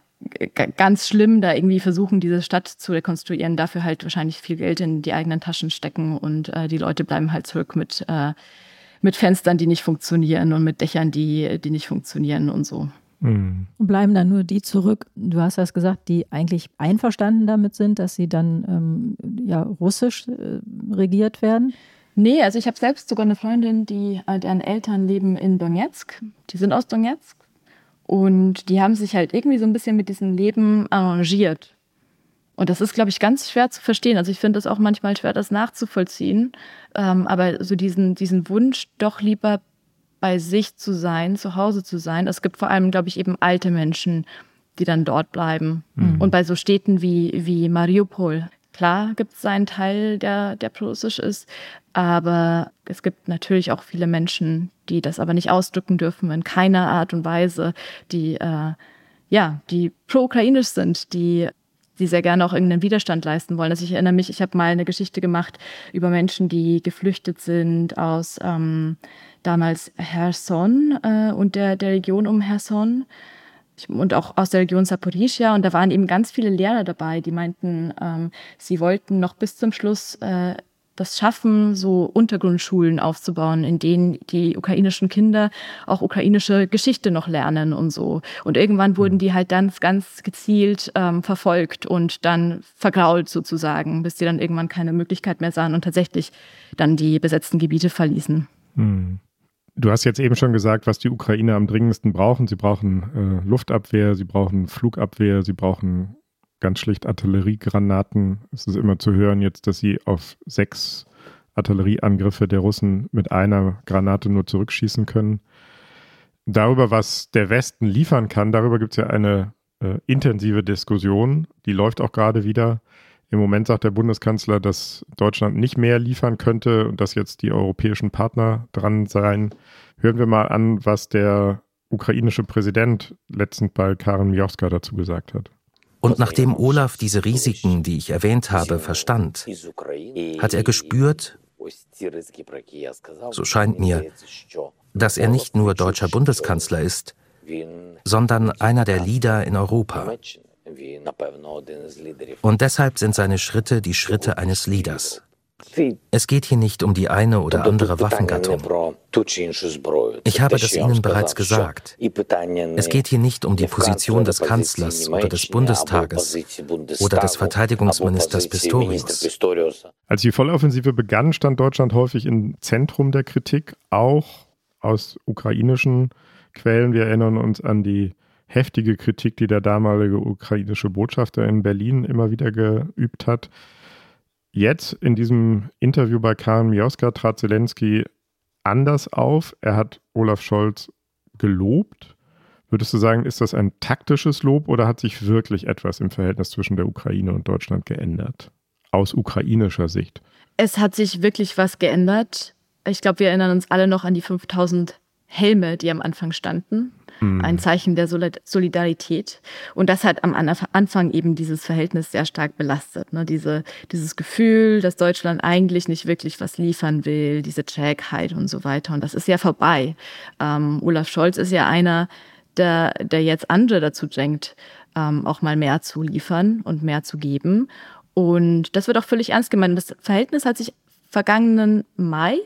ganz schlimm da irgendwie versuchen, diese Stadt zu rekonstruieren, dafür halt wahrscheinlich viel Geld in die eigenen Taschen stecken und äh, die Leute bleiben halt zurück mit, äh, mit Fenstern, die nicht funktionieren und mit Dächern, die, die nicht funktionieren und so. Mhm. Bleiben dann nur die zurück, du hast das gesagt, die eigentlich einverstanden damit sind, dass sie dann ähm, ja, russisch äh, regiert werden? Nee, also ich habe selbst sogar eine Freundin, die, äh, deren Eltern leben in Donetsk. Die sind aus Donetsk. Und die haben sich halt irgendwie so ein bisschen mit diesem Leben arrangiert. Und das ist, glaube ich, ganz schwer zu verstehen. Also ich finde das auch manchmal schwer, das nachzuvollziehen. Ähm, aber so diesen, diesen Wunsch, doch lieber bei sich zu sein, zu Hause zu sein. Es gibt vor allem, glaube ich, eben alte Menschen, die dann dort bleiben. Mhm. Und bei so Städten wie, wie Mariupol, klar gibt es einen Teil, der, der pro-russisch ist, aber es gibt natürlich auch viele Menschen, die das aber nicht ausdrücken dürfen in keiner Art und Weise, die, äh, ja, die pro-ukrainisch sind, die die sehr gerne auch irgendeinen Widerstand leisten wollen. Also ich erinnere mich, ich habe mal eine Geschichte gemacht über Menschen, die geflüchtet sind aus ähm, damals Herson äh, und der, der Region um Herson und auch aus der Region Saporischia. Und da waren eben ganz viele Lehrer dabei, die meinten, ähm, sie wollten noch bis zum Schluss äh, das schaffen, so Untergrundschulen aufzubauen, in denen die ukrainischen Kinder auch ukrainische Geschichte noch lernen und so. Und irgendwann wurden die halt dann ganz gezielt ähm, verfolgt und dann vergrault sozusagen, bis die dann irgendwann keine Möglichkeit mehr sahen und tatsächlich dann die besetzten Gebiete verließen. Hm. Du hast jetzt eben schon gesagt, was die Ukrainer am dringendsten brauchen. Sie brauchen äh, Luftabwehr, sie brauchen Flugabwehr, sie brauchen ganz schlicht Artilleriegranaten. Es ist immer zu hören jetzt, dass sie auf sechs Artillerieangriffe der Russen mit einer Granate nur zurückschießen können. Darüber, was der Westen liefern kann, darüber gibt es ja eine äh, intensive Diskussion. Die läuft auch gerade wieder. Im Moment sagt der Bundeskanzler, dass Deutschland nicht mehr liefern könnte und dass jetzt die europäischen Partner dran seien. Hören wir mal an, was der ukrainische Präsident letztens bei Karen Mioska dazu gesagt hat. Und nachdem Olaf diese Risiken, die ich erwähnt habe, verstand, hat er gespürt, so scheint mir, dass er nicht nur deutscher Bundeskanzler ist, sondern einer der Leader in Europa. Und deshalb sind seine Schritte die Schritte eines Leaders. Es geht hier nicht um die eine oder andere Waffengattung. Ich habe das Ihnen bereits gesagt. Es geht hier nicht um die Position des Kanzlers oder des Bundestages oder des Verteidigungsministers Pistorius. Als die Volloffensive begann, stand Deutschland häufig im Zentrum der Kritik, auch aus ukrainischen Quellen. Wir erinnern uns an die heftige Kritik, die der damalige ukrainische Botschafter in Berlin immer wieder geübt hat. Jetzt in diesem Interview bei Karen Mioska trat Zelensky anders auf. Er hat Olaf Scholz gelobt. Würdest du sagen, ist das ein taktisches Lob oder hat sich wirklich etwas im Verhältnis zwischen der Ukraine und Deutschland geändert? Aus ukrainischer Sicht. Es hat sich wirklich was geändert. Ich glaube, wir erinnern uns alle noch an die 5000 Helme, die am Anfang standen. Mhm. ein Zeichen der Solidarität. Und das hat am Anfang eben dieses Verhältnis sehr stark belastet. Ne? Diese, dieses Gefühl, dass Deutschland eigentlich nicht wirklich was liefern will, diese Trägheit und so weiter. Und das ist ja vorbei. Ähm, Olaf Scholz ist ja einer, der, der jetzt andere dazu drängt, ähm, auch mal mehr zu liefern und mehr zu geben. Und das wird auch völlig ernst gemeint. Das Verhältnis hat sich vergangenen Mai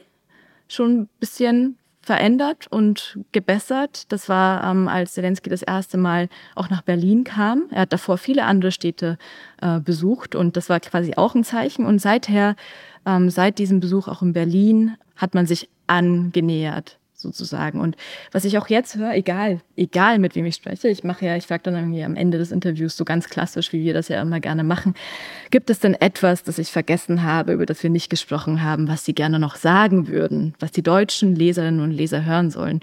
schon ein bisschen verändert und gebessert. Das war, ähm, als Zelensky das erste Mal auch nach Berlin kam. Er hat davor viele andere Städte äh, besucht und das war quasi auch ein Zeichen. Und seither, ähm, seit diesem Besuch auch in Berlin, hat man sich angenähert sozusagen. Und was ich auch jetzt höre, egal, egal mit wem ich spreche, ich mache ja, ich frage dann irgendwie am Ende des Interviews so ganz klassisch, wie wir das ja immer gerne machen, gibt es denn etwas, das ich vergessen habe, über das wir nicht gesprochen haben, was Sie gerne noch sagen würden, was die deutschen Leserinnen und Leser hören sollen?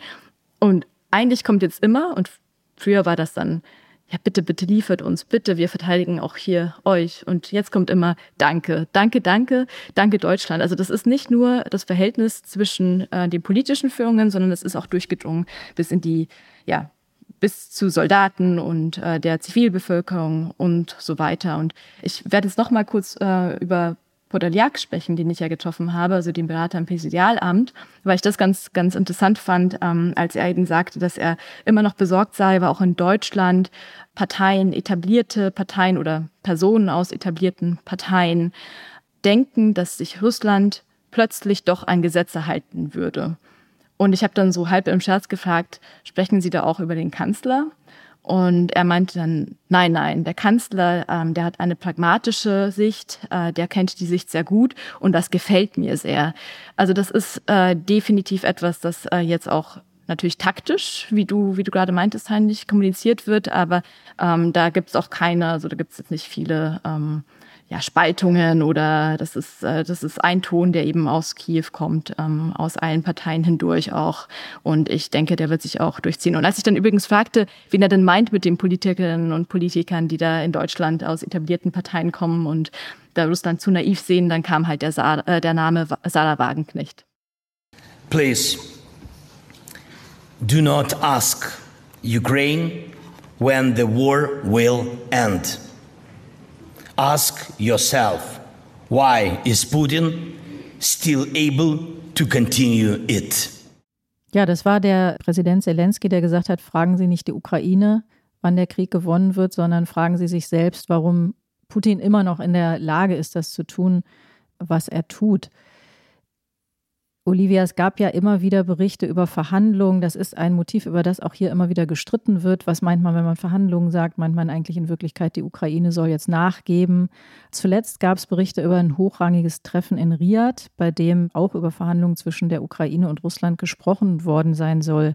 Und eigentlich kommt jetzt immer, und früher war das dann ja, bitte, bitte liefert uns, bitte, wir verteidigen auch hier euch. Und jetzt kommt immer Danke, danke, danke, danke Deutschland. Also das ist nicht nur das Verhältnis zwischen äh, den politischen Führungen, sondern es ist auch durchgedrungen bis in die, ja, bis zu Soldaten und äh, der Zivilbevölkerung und so weiter. Und ich werde jetzt noch mal kurz äh, über Podoliak sprechen, den ich ja getroffen habe, also den Berater im Präsidialamt, weil ich das ganz, ganz interessant fand, ähm, als er eben sagte, dass er immer noch besorgt sei, weil auch in Deutschland Parteien, etablierte Parteien oder Personen aus etablierten Parteien denken, dass sich Russland plötzlich doch an Gesetze halten würde. Und ich habe dann so halb im Scherz gefragt, sprechen Sie da auch über den Kanzler? Und er meinte dann, nein, nein, der Kanzler, ähm, der hat eine pragmatische Sicht, äh, der kennt die Sicht sehr gut und das gefällt mir sehr. Also das ist äh, definitiv etwas, das äh, jetzt auch natürlich taktisch, wie du, wie du gerade meintest, Heinrich, kommuniziert wird, aber ähm, da gibt es auch keine, also da gibt es jetzt nicht viele ähm, ja, Spaltungen oder das ist, äh, das ist ein Ton, der eben aus Kiew kommt, ähm, aus allen Parteien hindurch auch. Und ich denke, der wird sich auch durchziehen. Und als ich dann übrigens fragte, wen er denn meint mit den Politikerinnen und Politikern, die da in Deutschland aus etablierten Parteien kommen und da Russland zu naiv sehen, dann kam halt der, Sa äh, der Name Sarah Wagenknecht. Please, do not ask Ukraine when the war will end. Ask yourself, why is Putin still able to continue it? Ja, das war der Präsident Zelensky, der gesagt hat, fragen Sie nicht die Ukraine, wann der Krieg gewonnen wird, sondern fragen Sie sich selbst, warum Putin immer noch in der Lage ist, das zu tun, was er tut. Olivia, es gab ja immer wieder Berichte über Verhandlungen. Das ist ein Motiv, über das auch hier immer wieder gestritten wird. Was meint man, wenn man Verhandlungen sagt? Meint man eigentlich in Wirklichkeit, die Ukraine soll jetzt nachgeben? Zuletzt gab es Berichte über ein hochrangiges Treffen in Riad, bei dem auch über Verhandlungen zwischen der Ukraine und Russland gesprochen worden sein soll.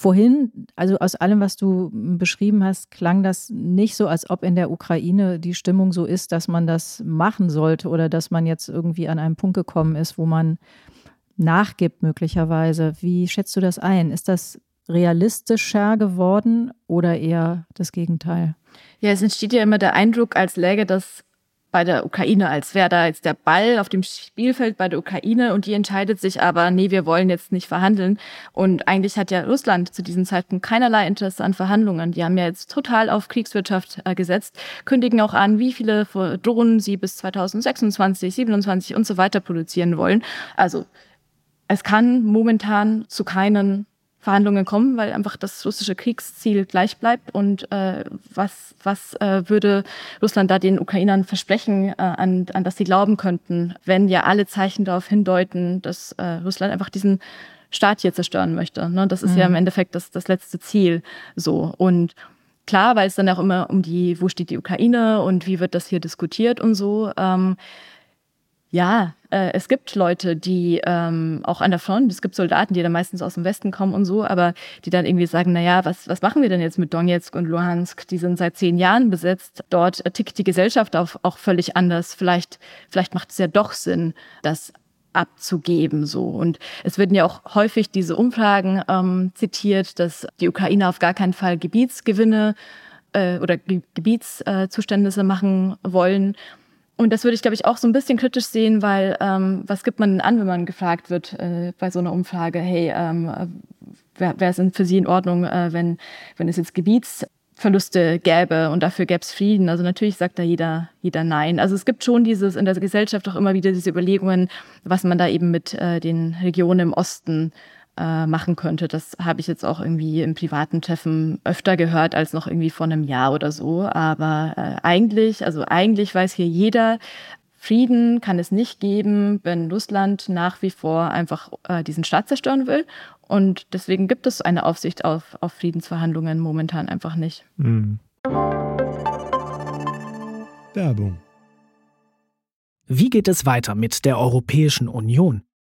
Vorhin, also aus allem, was du beschrieben hast, klang das nicht so, als ob in der Ukraine die Stimmung so ist, dass man das machen sollte oder dass man jetzt irgendwie an einem Punkt gekommen ist, wo man nachgibt möglicherweise. Wie schätzt du das ein? Ist das realistischer geworden oder eher das Gegenteil? Ja, es entsteht ja immer der Eindruck, als läge das bei der Ukraine, als wäre da jetzt der Ball auf dem Spielfeld bei der Ukraine und die entscheidet sich aber, nee, wir wollen jetzt nicht verhandeln. Und eigentlich hat ja Russland zu diesem Zeitpunkt keinerlei Interesse an Verhandlungen. Die haben ja jetzt total auf Kriegswirtschaft äh, gesetzt, kündigen auch an, wie viele Drohnen sie bis 2026, 27 und so weiter produzieren wollen. Also es kann momentan zu keinen Verhandlungen kommen, weil einfach das russische Kriegsziel gleich bleibt. Und äh, was, was äh, würde Russland da den Ukrainern versprechen, äh, an, an das sie glauben könnten, wenn ja alle Zeichen darauf hindeuten, dass äh, Russland einfach diesen Staat hier zerstören möchte. Ne? Das ist mhm. ja im Endeffekt das, das letzte Ziel so. Und klar, weil es dann auch immer um die, wo steht die Ukraine und wie wird das hier diskutiert und so. Ähm, ja, äh, es gibt Leute, die ähm, auch an der Front, es gibt Soldaten, die dann meistens aus dem Westen kommen und so, aber die dann irgendwie sagen, na ja, was, was machen wir denn jetzt mit Donetsk und Luhansk? Die sind seit zehn Jahren besetzt. Dort tickt die Gesellschaft auch, auch völlig anders. Vielleicht, vielleicht macht es ja doch Sinn, das abzugeben so und es werden ja auch häufig diese Umfragen ähm, zitiert, dass die Ukraine auf gar keinen Fall Gebietsgewinne äh, oder Gebietszuständnisse machen wollen und das würde ich, glaube ich, auch so ein bisschen kritisch sehen, weil ähm, was gibt man denn an, wenn man gefragt wird äh, bei so einer Umfrage, hey, ähm, wäre es für sie in Ordnung, äh, wenn, wenn es jetzt Gebietsverluste gäbe und dafür gäbe es Frieden. Also natürlich sagt da jeder, jeder Nein. Also es gibt schon dieses in der Gesellschaft auch immer wieder diese Überlegungen, was man da eben mit äh, den Regionen im Osten äh, machen könnte. Das habe ich jetzt auch irgendwie im privaten Treffen öfter gehört als noch irgendwie vor einem Jahr oder so. Aber äh, eigentlich, also eigentlich weiß hier jeder, Frieden kann es nicht geben, wenn Russland nach wie vor einfach äh, diesen Staat zerstören will. Und deswegen gibt es eine Aufsicht auf, auf Friedensverhandlungen momentan einfach nicht. Mhm. Werbung. Wie geht es weiter mit der Europäischen Union?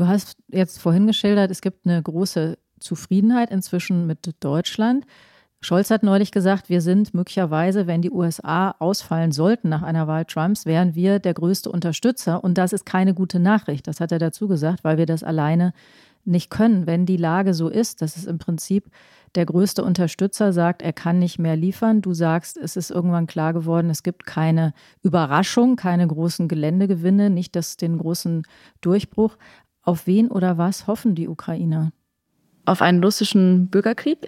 Du hast jetzt vorhin geschildert, es gibt eine große Zufriedenheit inzwischen mit Deutschland. Scholz hat neulich gesagt, wir sind möglicherweise, wenn die USA ausfallen sollten nach einer Wahl Trumps, wären wir der größte Unterstützer. Und das ist keine gute Nachricht. Das hat er dazu gesagt, weil wir das alleine nicht können. Wenn die Lage so ist, dass es im Prinzip der größte Unterstützer sagt, er kann nicht mehr liefern. Du sagst, es ist irgendwann klar geworden, es gibt keine Überraschung, keine großen Geländegewinne, nicht das, den großen Durchbruch. Auf wen oder was hoffen die Ukrainer? auf einen russischen Bürgerkrieg.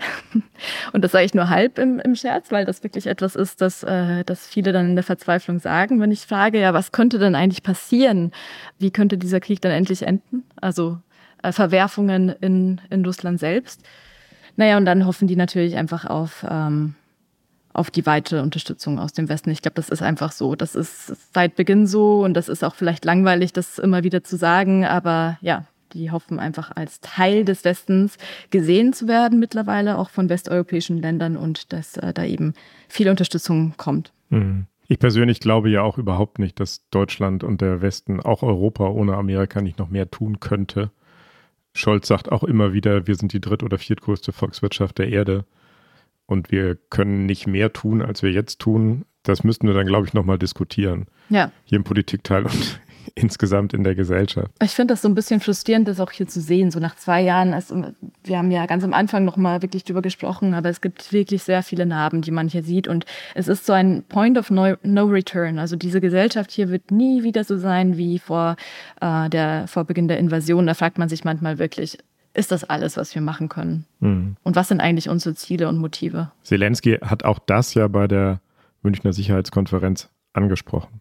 Und das sage ich nur halb im, im Scherz, weil das wirklich etwas ist, das, äh, das viele dann in der Verzweiflung sagen. Wenn ich frage, ja, was könnte denn eigentlich passieren? Wie könnte dieser Krieg dann endlich enden? Also äh, Verwerfungen in, in Russland selbst. Naja, und dann hoffen die natürlich einfach auf, ähm, auf die weitere Unterstützung aus dem Westen. Ich glaube, das ist einfach so. Das ist seit Beginn so und das ist auch vielleicht langweilig, das immer wieder zu sagen. Aber ja, die hoffen einfach als Teil des Westens gesehen zu werden mittlerweile, auch von westeuropäischen Ländern und dass äh, da eben viel Unterstützung kommt. Mhm. Ich persönlich glaube ja auch überhaupt nicht, dass Deutschland und der Westen, auch Europa ohne Amerika nicht noch mehr tun könnte. Scholz sagt auch immer wieder, wir sind die dritt- oder viertgrößte Volkswirtschaft der Erde und wir können nicht mehr tun, als wir jetzt tun. Das müssten wir dann, glaube ich, nochmal diskutieren. Ja. Hier im Politikteil und insgesamt in der Gesellschaft. Ich finde das so ein bisschen frustrierend, das auch hier zu sehen, so nach zwei Jahren. Also wir haben ja ganz am Anfang noch mal wirklich drüber gesprochen, aber es gibt wirklich sehr viele Narben, die man hier sieht und es ist so ein Point of no, no return. Also diese Gesellschaft hier wird nie wieder so sein wie vor äh, der vor Beginn der Invasion. Da fragt man sich manchmal wirklich, ist das alles, was wir machen können? Mhm. Und was sind eigentlich unsere Ziele und Motive? Zelensky hat auch das ja bei der Münchner Sicherheitskonferenz angesprochen.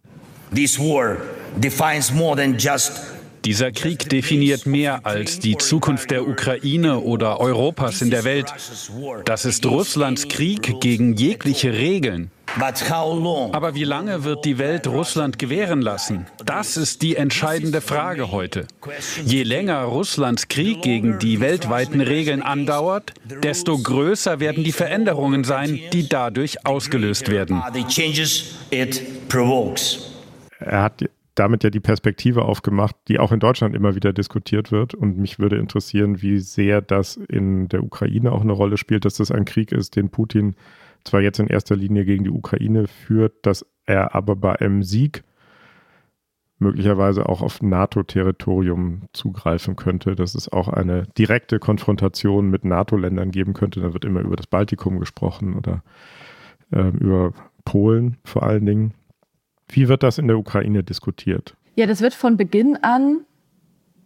This war defines more than just dieser Krieg definiert mehr als die Zukunft der Ukraine oder Europas in der Welt. Das ist Russlands Krieg gegen jegliche Regeln. Aber wie lange wird die Welt Russland gewähren lassen? Das ist die entscheidende Frage heute. Je länger Russlands Krieg gegen die weltweiten Regeln andauert, desto größer werden die Veränderungen sein, die dadurch ausgelöst werden. Er hat damit ja die Perspektive aufgemacht, die auch in Deutschland immer wieder diskutiert wird. Und mich würde interessieren, wie sehr das in der Ukraine auch eine Rolle spielt, dass das ein Krieg ist, den Putin zwar jetzt in erster Linie gegen die Ukraine führt, dass er aber bei einem Sieg möglicherweise auch auf NATO-Territorium zugreifen könnte, dass es auch eine direkte Konfrontation mit NATO-Ländern geben könnte. Da wird immer über das Baltikum gesprochen oder äh, über Polen vor allen Dingen. Wie wird das in der Ukraine diskutiert? Ja, das wird von Beginn an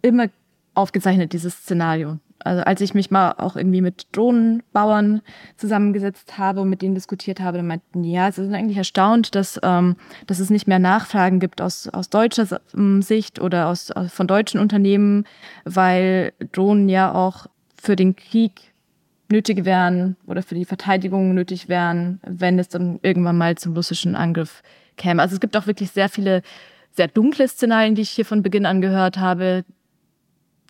immer aufgezeichnet, dieses Szenario. Also als ich mich mal auch irgendwie mit Drohnenbauern zusammengesetzt habe und mit denen diskutiert habe, dann meinten ja, sie sind eigentlich erstaunt, dass, ähm, dass es nicht mehr Nachfragen gibt aus, aus deutscher ähm, Sicht oder aus, aus, von deutschen Unternehmen, weil Drohnen ja auch für den Krieg nötig wären oder für die Verteidigung nötig wären, wenn es dann irgendwann mal zum russischen Angriff käme. Also es gibt auch wirklich sehr viele sehr dunkle Szenarien, die ich hier von Beginn an gehört habe,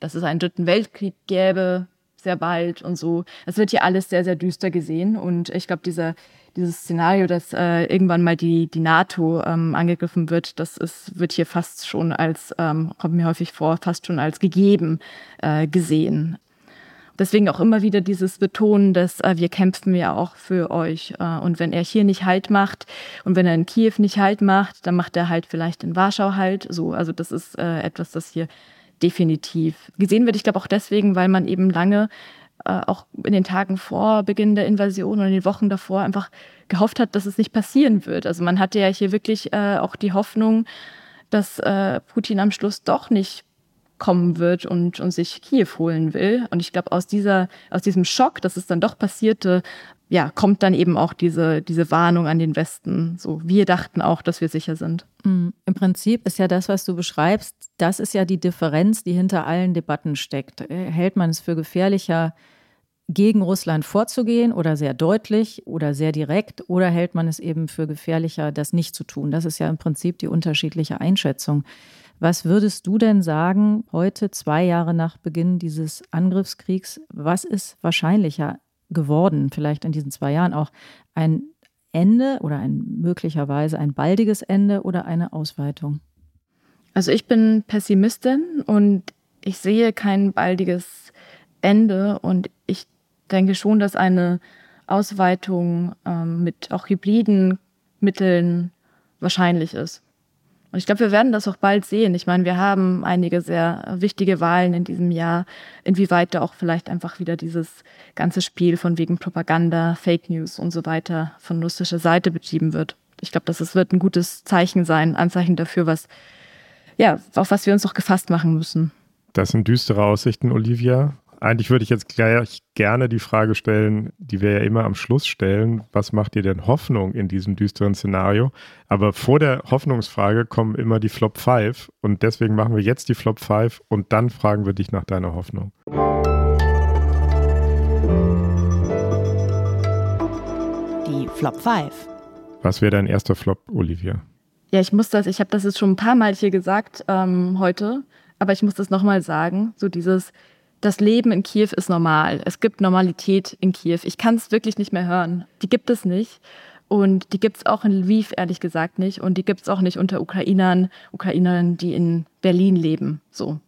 dass es einen dritten Weltkrieg gäbe, sehr bald und so. Es wird hier alles sehr, sehr düster gesehen. Und ich glaube, dieser, dieses Szenario, dass äh, irgendwann mal die, die NATO ähm, angegriffen wird, das ist, wird hier fast schon als, ähm, kommt mir häufig vor, fast schon als gegeben äh, gesehen. Deswegen auch immer wieder dieses Betonen, dass äh, wir kämpfen ja auch für euch. Äh, und wenn er hier nicht Halt macht und wenn er in Kiew nicht Halt macht, dann macht er halt vielleicht in Warschau Halt. So, also das ist äh, etwas, das hier definitiv gesehen wird. Ich glaube auch deswegen, weil man eben lange äh, auch in den Tagen vor Beginn der Invasion oder in den Wochen davor einfach gehofft hat, dass es nicht passieren wird. Also man hatte ja hier wirklich äh, auch die Hoffnung, dass äh, Putin am Schluss doch nicht kommen wird und, und sich Kiew holen will. Und ich glaube, aus aus diesem Schock, dass es dann doch passierte, ja, kommt dann eben auch diese, diese Warnung an den Westen. So, wir dachten auch, dass wir sicher sind. Mhm. Im Prinzip ist ja das, was du beschreibst, das ist ja die Differenz, die hinter allen Debatten steckt. Äh, hält man es für gefährlicher, gegen Russland vorzugehen oder sehr deutlich oder sehr direkt oder hält man es eben für gefährlicher, das nicht zu tun? Das ist ja im Prinzip die unterschiedliche Einschätzung. Was würdest du denn sagen, heute, zwei Jahre nach Beginn dieses Angriffskriegs, was ist wahrscheinlicher geworden, vielleicht in diesen zwei Jahren auch ein Ende oder ein möglicherweise ein baldiges Ende oder eine Ausweitung? Also ich bin Pessimistin und ich sehe kein baldiges Ende und ich denke schon, dass eine Ausweitung ähm, mit auch hybriden Mitteln wahrscheinlich ist. Und ich glaube, wir werden das auch bald sehen. Ich meine, wir haben einige sehr wichtige Wahlen in diesem Jahr, inwieweit da auch vielleicht einfach wieder dieses ganze Spiel von wegen Propaganda, Fake News und so weiter von russischer Seite betrieben wird. Ich glaube, das wird ein gutes Zeichen sein, Anzeichen dafür, was, ja, auf was wir uns doch gefasst machen müssen. Das sind düstere Aussichten, Olivia. Eigentlich würde ich jetzt gleich gerne die Frage stellen, die wir ja immer am Schluss stellen. Was macht dir denn Hoffnung in diesem düsteren Szenario? Aber vor der Hoffnungsfrage kommen immer die Flop 5 und deswegen machen wir jetzt die Flop 5 und dann fragen wir dich nach deiner Hoffnung. Die Flop 5. Was wäre dein erster Flop, Olivia? Ja, ich muss das, ich habe das jetzt schon ein paar Mal hier gesagt ähm, heute, aber ich muss das nochmal sagen. So dieses, das Leben in Kiew ist normal. Es gibt Normalität in Kiew. Ich kann es wirklich nicht mehr hören. Die gibt es nicht. Und die gibt es auch in Lviv, ehrlich gesagt, nicht. Und die gibt es auch nicht unter Ukrainern, Ukrainern, die in Berlin leben. So.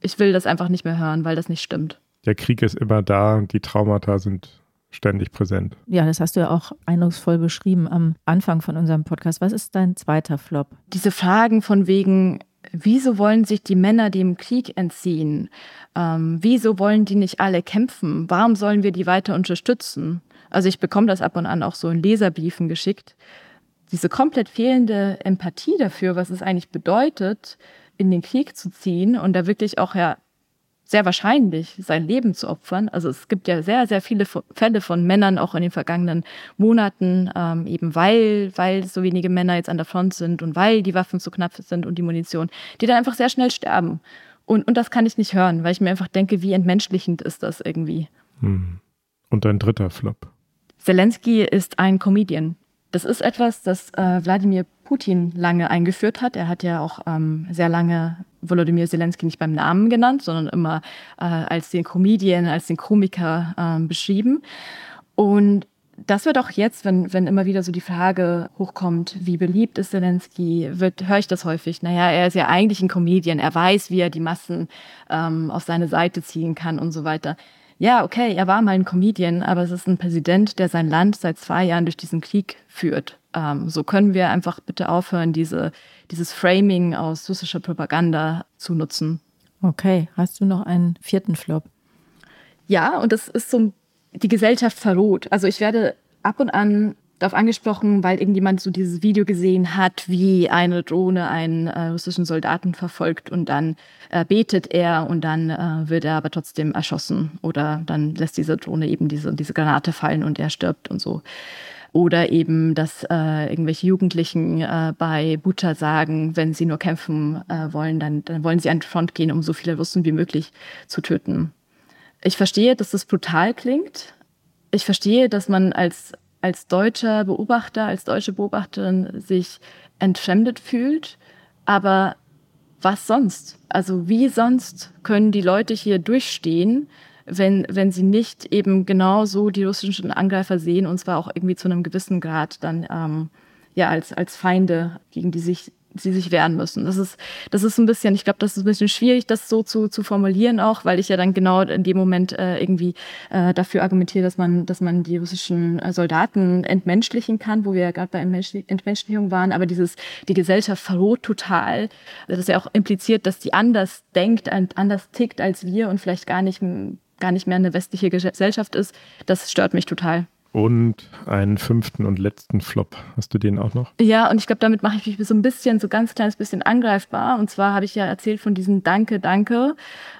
Ich will das einfach nicht mehr hören, weil das nicht stimmt. Der Krieg ist immer da und die Traumata sind ständig präsent. Ja, das hast du ja auch eindrucksvoll beschrieben am Anfang von unserem Podcast. Was ist dein zweiter Flop? Diese Fragen von wegen, wieso wollen sich die Männer dem Krieg entziehen? Ähm, wieso wollen die nicht alle kämpfen? Warum sollen wir die weiter unterstützen? Also ich bekomme das ab und an auch so in Leserbriefen geschickt. Diese komplett fehlende Empathie dafür, was es eigentlich bedeutet, in den Krieg zu ziehen und da wirklich auch ja sehr wahrscheinlich, sein Leben zu opfern. Also es gibt ja sehr, sehr viele Fälle von Männern auch in den vergangenen Monaten, ähm, eben weil, weil so wenige Männer jetzt an der Front sind und weil die Waffen zu knapp sind und die Munition, die dann einfach sehr schnell sterben. Und, und das kann ich nicht hören, weil ich mir einfach denke, wie entmenschlichend ist das irgendwie. Hm. Und ein dritter Flop. Zelensky ist ein Comedian. Das ist etwas, das äh, Wladimir Putin lange eingeführt hat. Er hat ja auch ähm, sehr lange Volodymyr Zelensky nicht beim Namen genannt, sondern immer äh, als den Comedian, als den Komiker äh, beschrieben. Und das wird auch jetzt, wenn, wenn immer wieder so die Frage hochkommt, wie beliebt ist Zelensky, wird, höre ich das häufig. Naja, er ist ja eigentlich ein Comedian, er weiß, wie er die Massen ähm, auf seine Seite ziehen kann und so weiter. Ja, okay, er war mal ein Comedian, aber es ist ein Präsident, der sein Land seit zwei Jahren durch diesen Krieg führt. Ähm, so können wir einfach bitte aufhören, diese, dieses Framing aus russischer Propaganda zu nutzen. Okay, hast du noch einen vierten Flop? Ja, und das ist so die Gesellschaft verroht. Also ich werde ab und an darauf angesprochen, weil irgendjemand so dieses Video gesehen hat, wie eine Drohne einen äh, russischen Soldaten verfolgt und dann äh, betet er und dann äh, wird er aber trotzdem erschossen oder dann lässt diese Drohne eben diese, diese Granate fallen und er stirbt und so. Oder eben, dass äh, irgendwelche Jugendlichen äh, bei Bucha sagen, wenn sie nur kämpfen äh, wollen, dann, dann wollen sie an die Front gehen, um so viele Russen wie möglich zu töten. Ich verstehe, dass das brutal klingt. Ich verstehe, dass man als, als deutscher Beobachter, als deutsche Beobachterin sich entfremdet fühlt. Aber was sonst? Also wie sonst können die Leute hier durchstehen, wenn, wenn sie nicht eben genau so die russischen Angreifer sehen und zwar auch irgendwie zu einem gewissen Grad dann ähm, ja als, als Feinde, gegen die sich sie sich wehren müssen. Das ist, das ist ein bisschen, ich glaube, das ist ein bisschen schwierig, das so zu, zu formulieren auch, weil ich ja dann genau in dem Moment äh, irgendwie äh, dafür argumentiere, dass man, dass man die russischen äh, Soldaten entmenschlichen kann, wo wir ja gerade bei Entmenschlichung waren, aber dieses, die Gesellschaft verroht total. Das ist ja auch impliziert, dass die anders denkt, anders tickt als wir und vielleicht gar nicht, gar nicht mehr eine westliche Gesellschaft ist. Das stört mich total. Und einen fünften und letzten Flop. Hast du den auch noch? Ja, und ich glaube, damit mache ich mich so ein bisschen, so ganz kleines bisschen angreifbar. Und zwar habe ich ja erzählt von diesem Danke, Danke.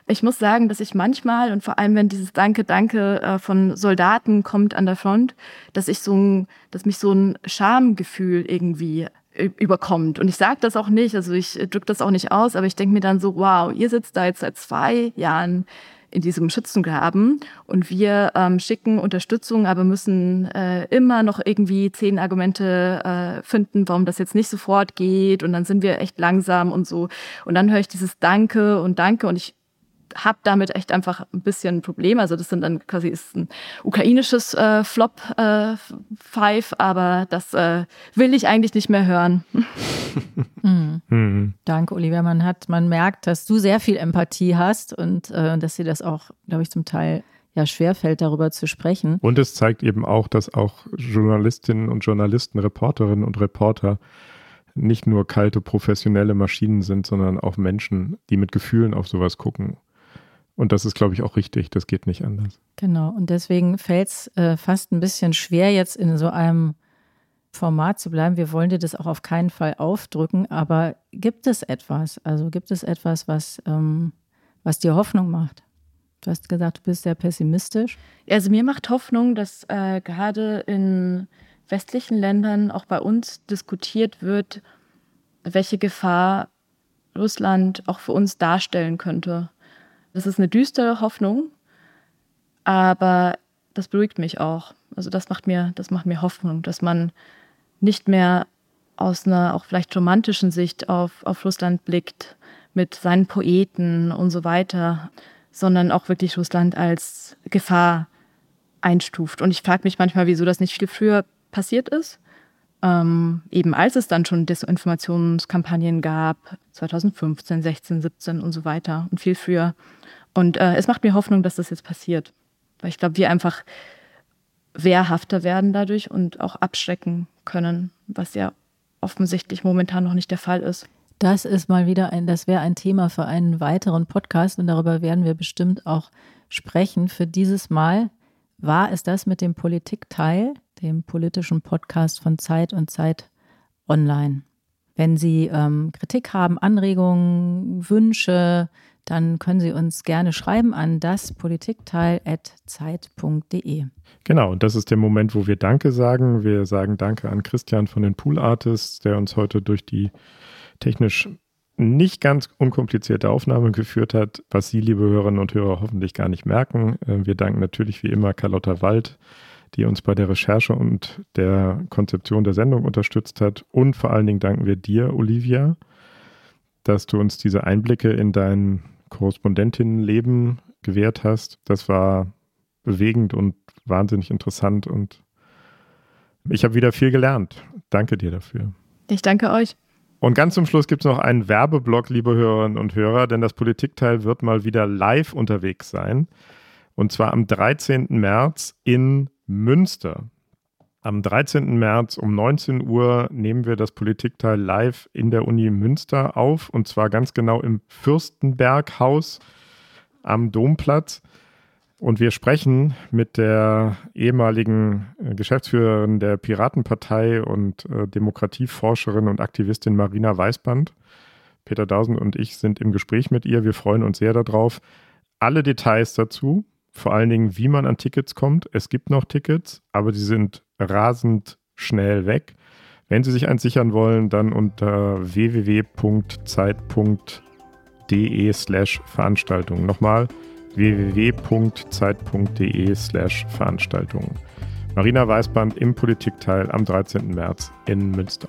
Ich muss sagen, dass ich manchmal und vor allem, wenn dieses Danke, Danke äh, von Soldaten kommt an der Front, dass ich so ein, dass mich so ein Schamgefühl irgendwie überkommt. Und ich sage das auch nicht, also ich drücke das auch nicht aus, aber ich denke mir dann so, wow, ihr sitzt da jetzt seit zwei Jahren in diesem Schützengraben und wir ähm, schicken Unterstützung, aber müssen äh, immer noch irgendwie zehn Argumente äh, finden, warum das jetzt nicht sofort geht und dann sind wir echt langsam und so. Und dann höre ich dieses Danke und Danke und ich habe damit echt einfach ein bisschen ein Problem. Also das sind dann quasi ist ein ukrainisches äh, Flop äh, Five, aber das äh, will ich eigentlich nicht mehr hören. mhm. Mhm. Danke, Olivia. Man hat, man merkt, dass du sehr viel Empathie hast und äh, dass dir das auch, glaube ich, zum Teil ja schwerfällt, darüber zu sprechen. Und es zeigt eben auch, dass auch Journalistinnen und Journalisten, Reporterinnen und Reporter nicht nur kalte professionelle Maschinen sind, sondern auch Menschen, die mit Gefühlen auf sowas gucken und das ist, glaube ich, auch richtig. Das geht nicht anders. Genau. Und deswegen fällt es äh, fast ein bisschen schwer, jetzt in so einem Format zu bleiben. Wir wollen dir das auch auf keinen Fall aufdrücken. Aber gibt es etwas? Also gibt es etwas, was, ähm, was dir Hoffnung macht? Du hast gesagt, du bist sehr pessimistisch. Also mir macht Hoffnung, dass äh, gerade in westlichen Ländern, auch bei uns, diskutiert wird, welche Gefahr Russland auch für uns darstellen könnte. Das ist eine düstere Hoffnung, aber das beruhigt mich auch. Also das macht mir, das macht mir Hoffnung, dass man nicht mehr aus einer auch vielleicht romantischen Sicht auf, auf Russland blickt, mit seinen Poeten und so weiter, sondern auch wirklich Russland als Gefahr einstuft. Und ich frage mich manchmal, wieso das nicht viel früher passiert ist. Ähm, eben als es dann schon Desinformationskampagnen gab, 2015, 16, 17 und so weiter und viel früher. Und äh, es macht mir Hoffnung, dass das jetzt passiert. Weil ich glaube, wir einfach wehrhafter werden dadurch und auch abschrecken können, was ja offensichtlich momentan noch nicht der Fall ist. Das ist mal wieder ein, das wäre ein Thema für einen weiteren Podcast und darüber werden wir bestimmt auch sprechen. Für dieses Mal war es das mit dem Politikteil, dem politischen Podcast von Zeit und Zeit Online. Wenn Sie ähm, Kritik haben, Anregungen, Wünsche, dann können Sie uns gerne schreiben an daspolitikteil.zeit.de. Genau, und das ist der Moment, wo wir Danke sagen. Wir sagen Danke an Christian von den Pool Artists, der uns heute durch die technisch nicht ganz unkomplizierte Aufnahme geführt hat, was Sie, liebe Hörerinnen und Hörer, hoffentlich gar nicht merken. Äh, wir danken natürlich wie immer Carlotta Wald, die uns bei der Recherche und der Konzeption der Sendung unterstützt hat. Und vor allen Dingen danken wir dir, Olivia, dass du uns diese Einblicke in dein Korrespondentinnenleben gewährt hast. Das war bewegend und wahnsinnig interessant und ich habe wieder viel gelernt. Danke dir dafür. Ich danke euch. Und ganz zum Schluss gibt es noch einen Werbeblock, liebe Hörerinnen und Hörer, denn das Politikteil wird mal wieder live unterwegs sein. Und zwar am 13. März in Münster. Am 13. März um 19 Uhr nehmen wir das Politikteil live in der Uni Münster auf und zwar ganz genau im Fürstenberghaus am Domplatz. Und wir sprechen mit der ehemaligen äh, Geschäftsführerin der Piratenpartei und äh, Demokratieforscherin und Aktivistin Marina Weißband. Peter Dausen und ich sind im Gespräch mit ihr. Wir freuen uns sehr darauf. Alle Details dazu, vor allen Dingen, wie man an Tickets kommt. Es gibt noch Tickets, aber die sind rasend schnell weg. Wenn Sie sich eins sichern wollen, dann unter www.zeit.de slash Veranstaltungen. Nochmal www.zeit.de slash Veranstaltungen. Marina Weißband im Politikteil am 13. März in Münster.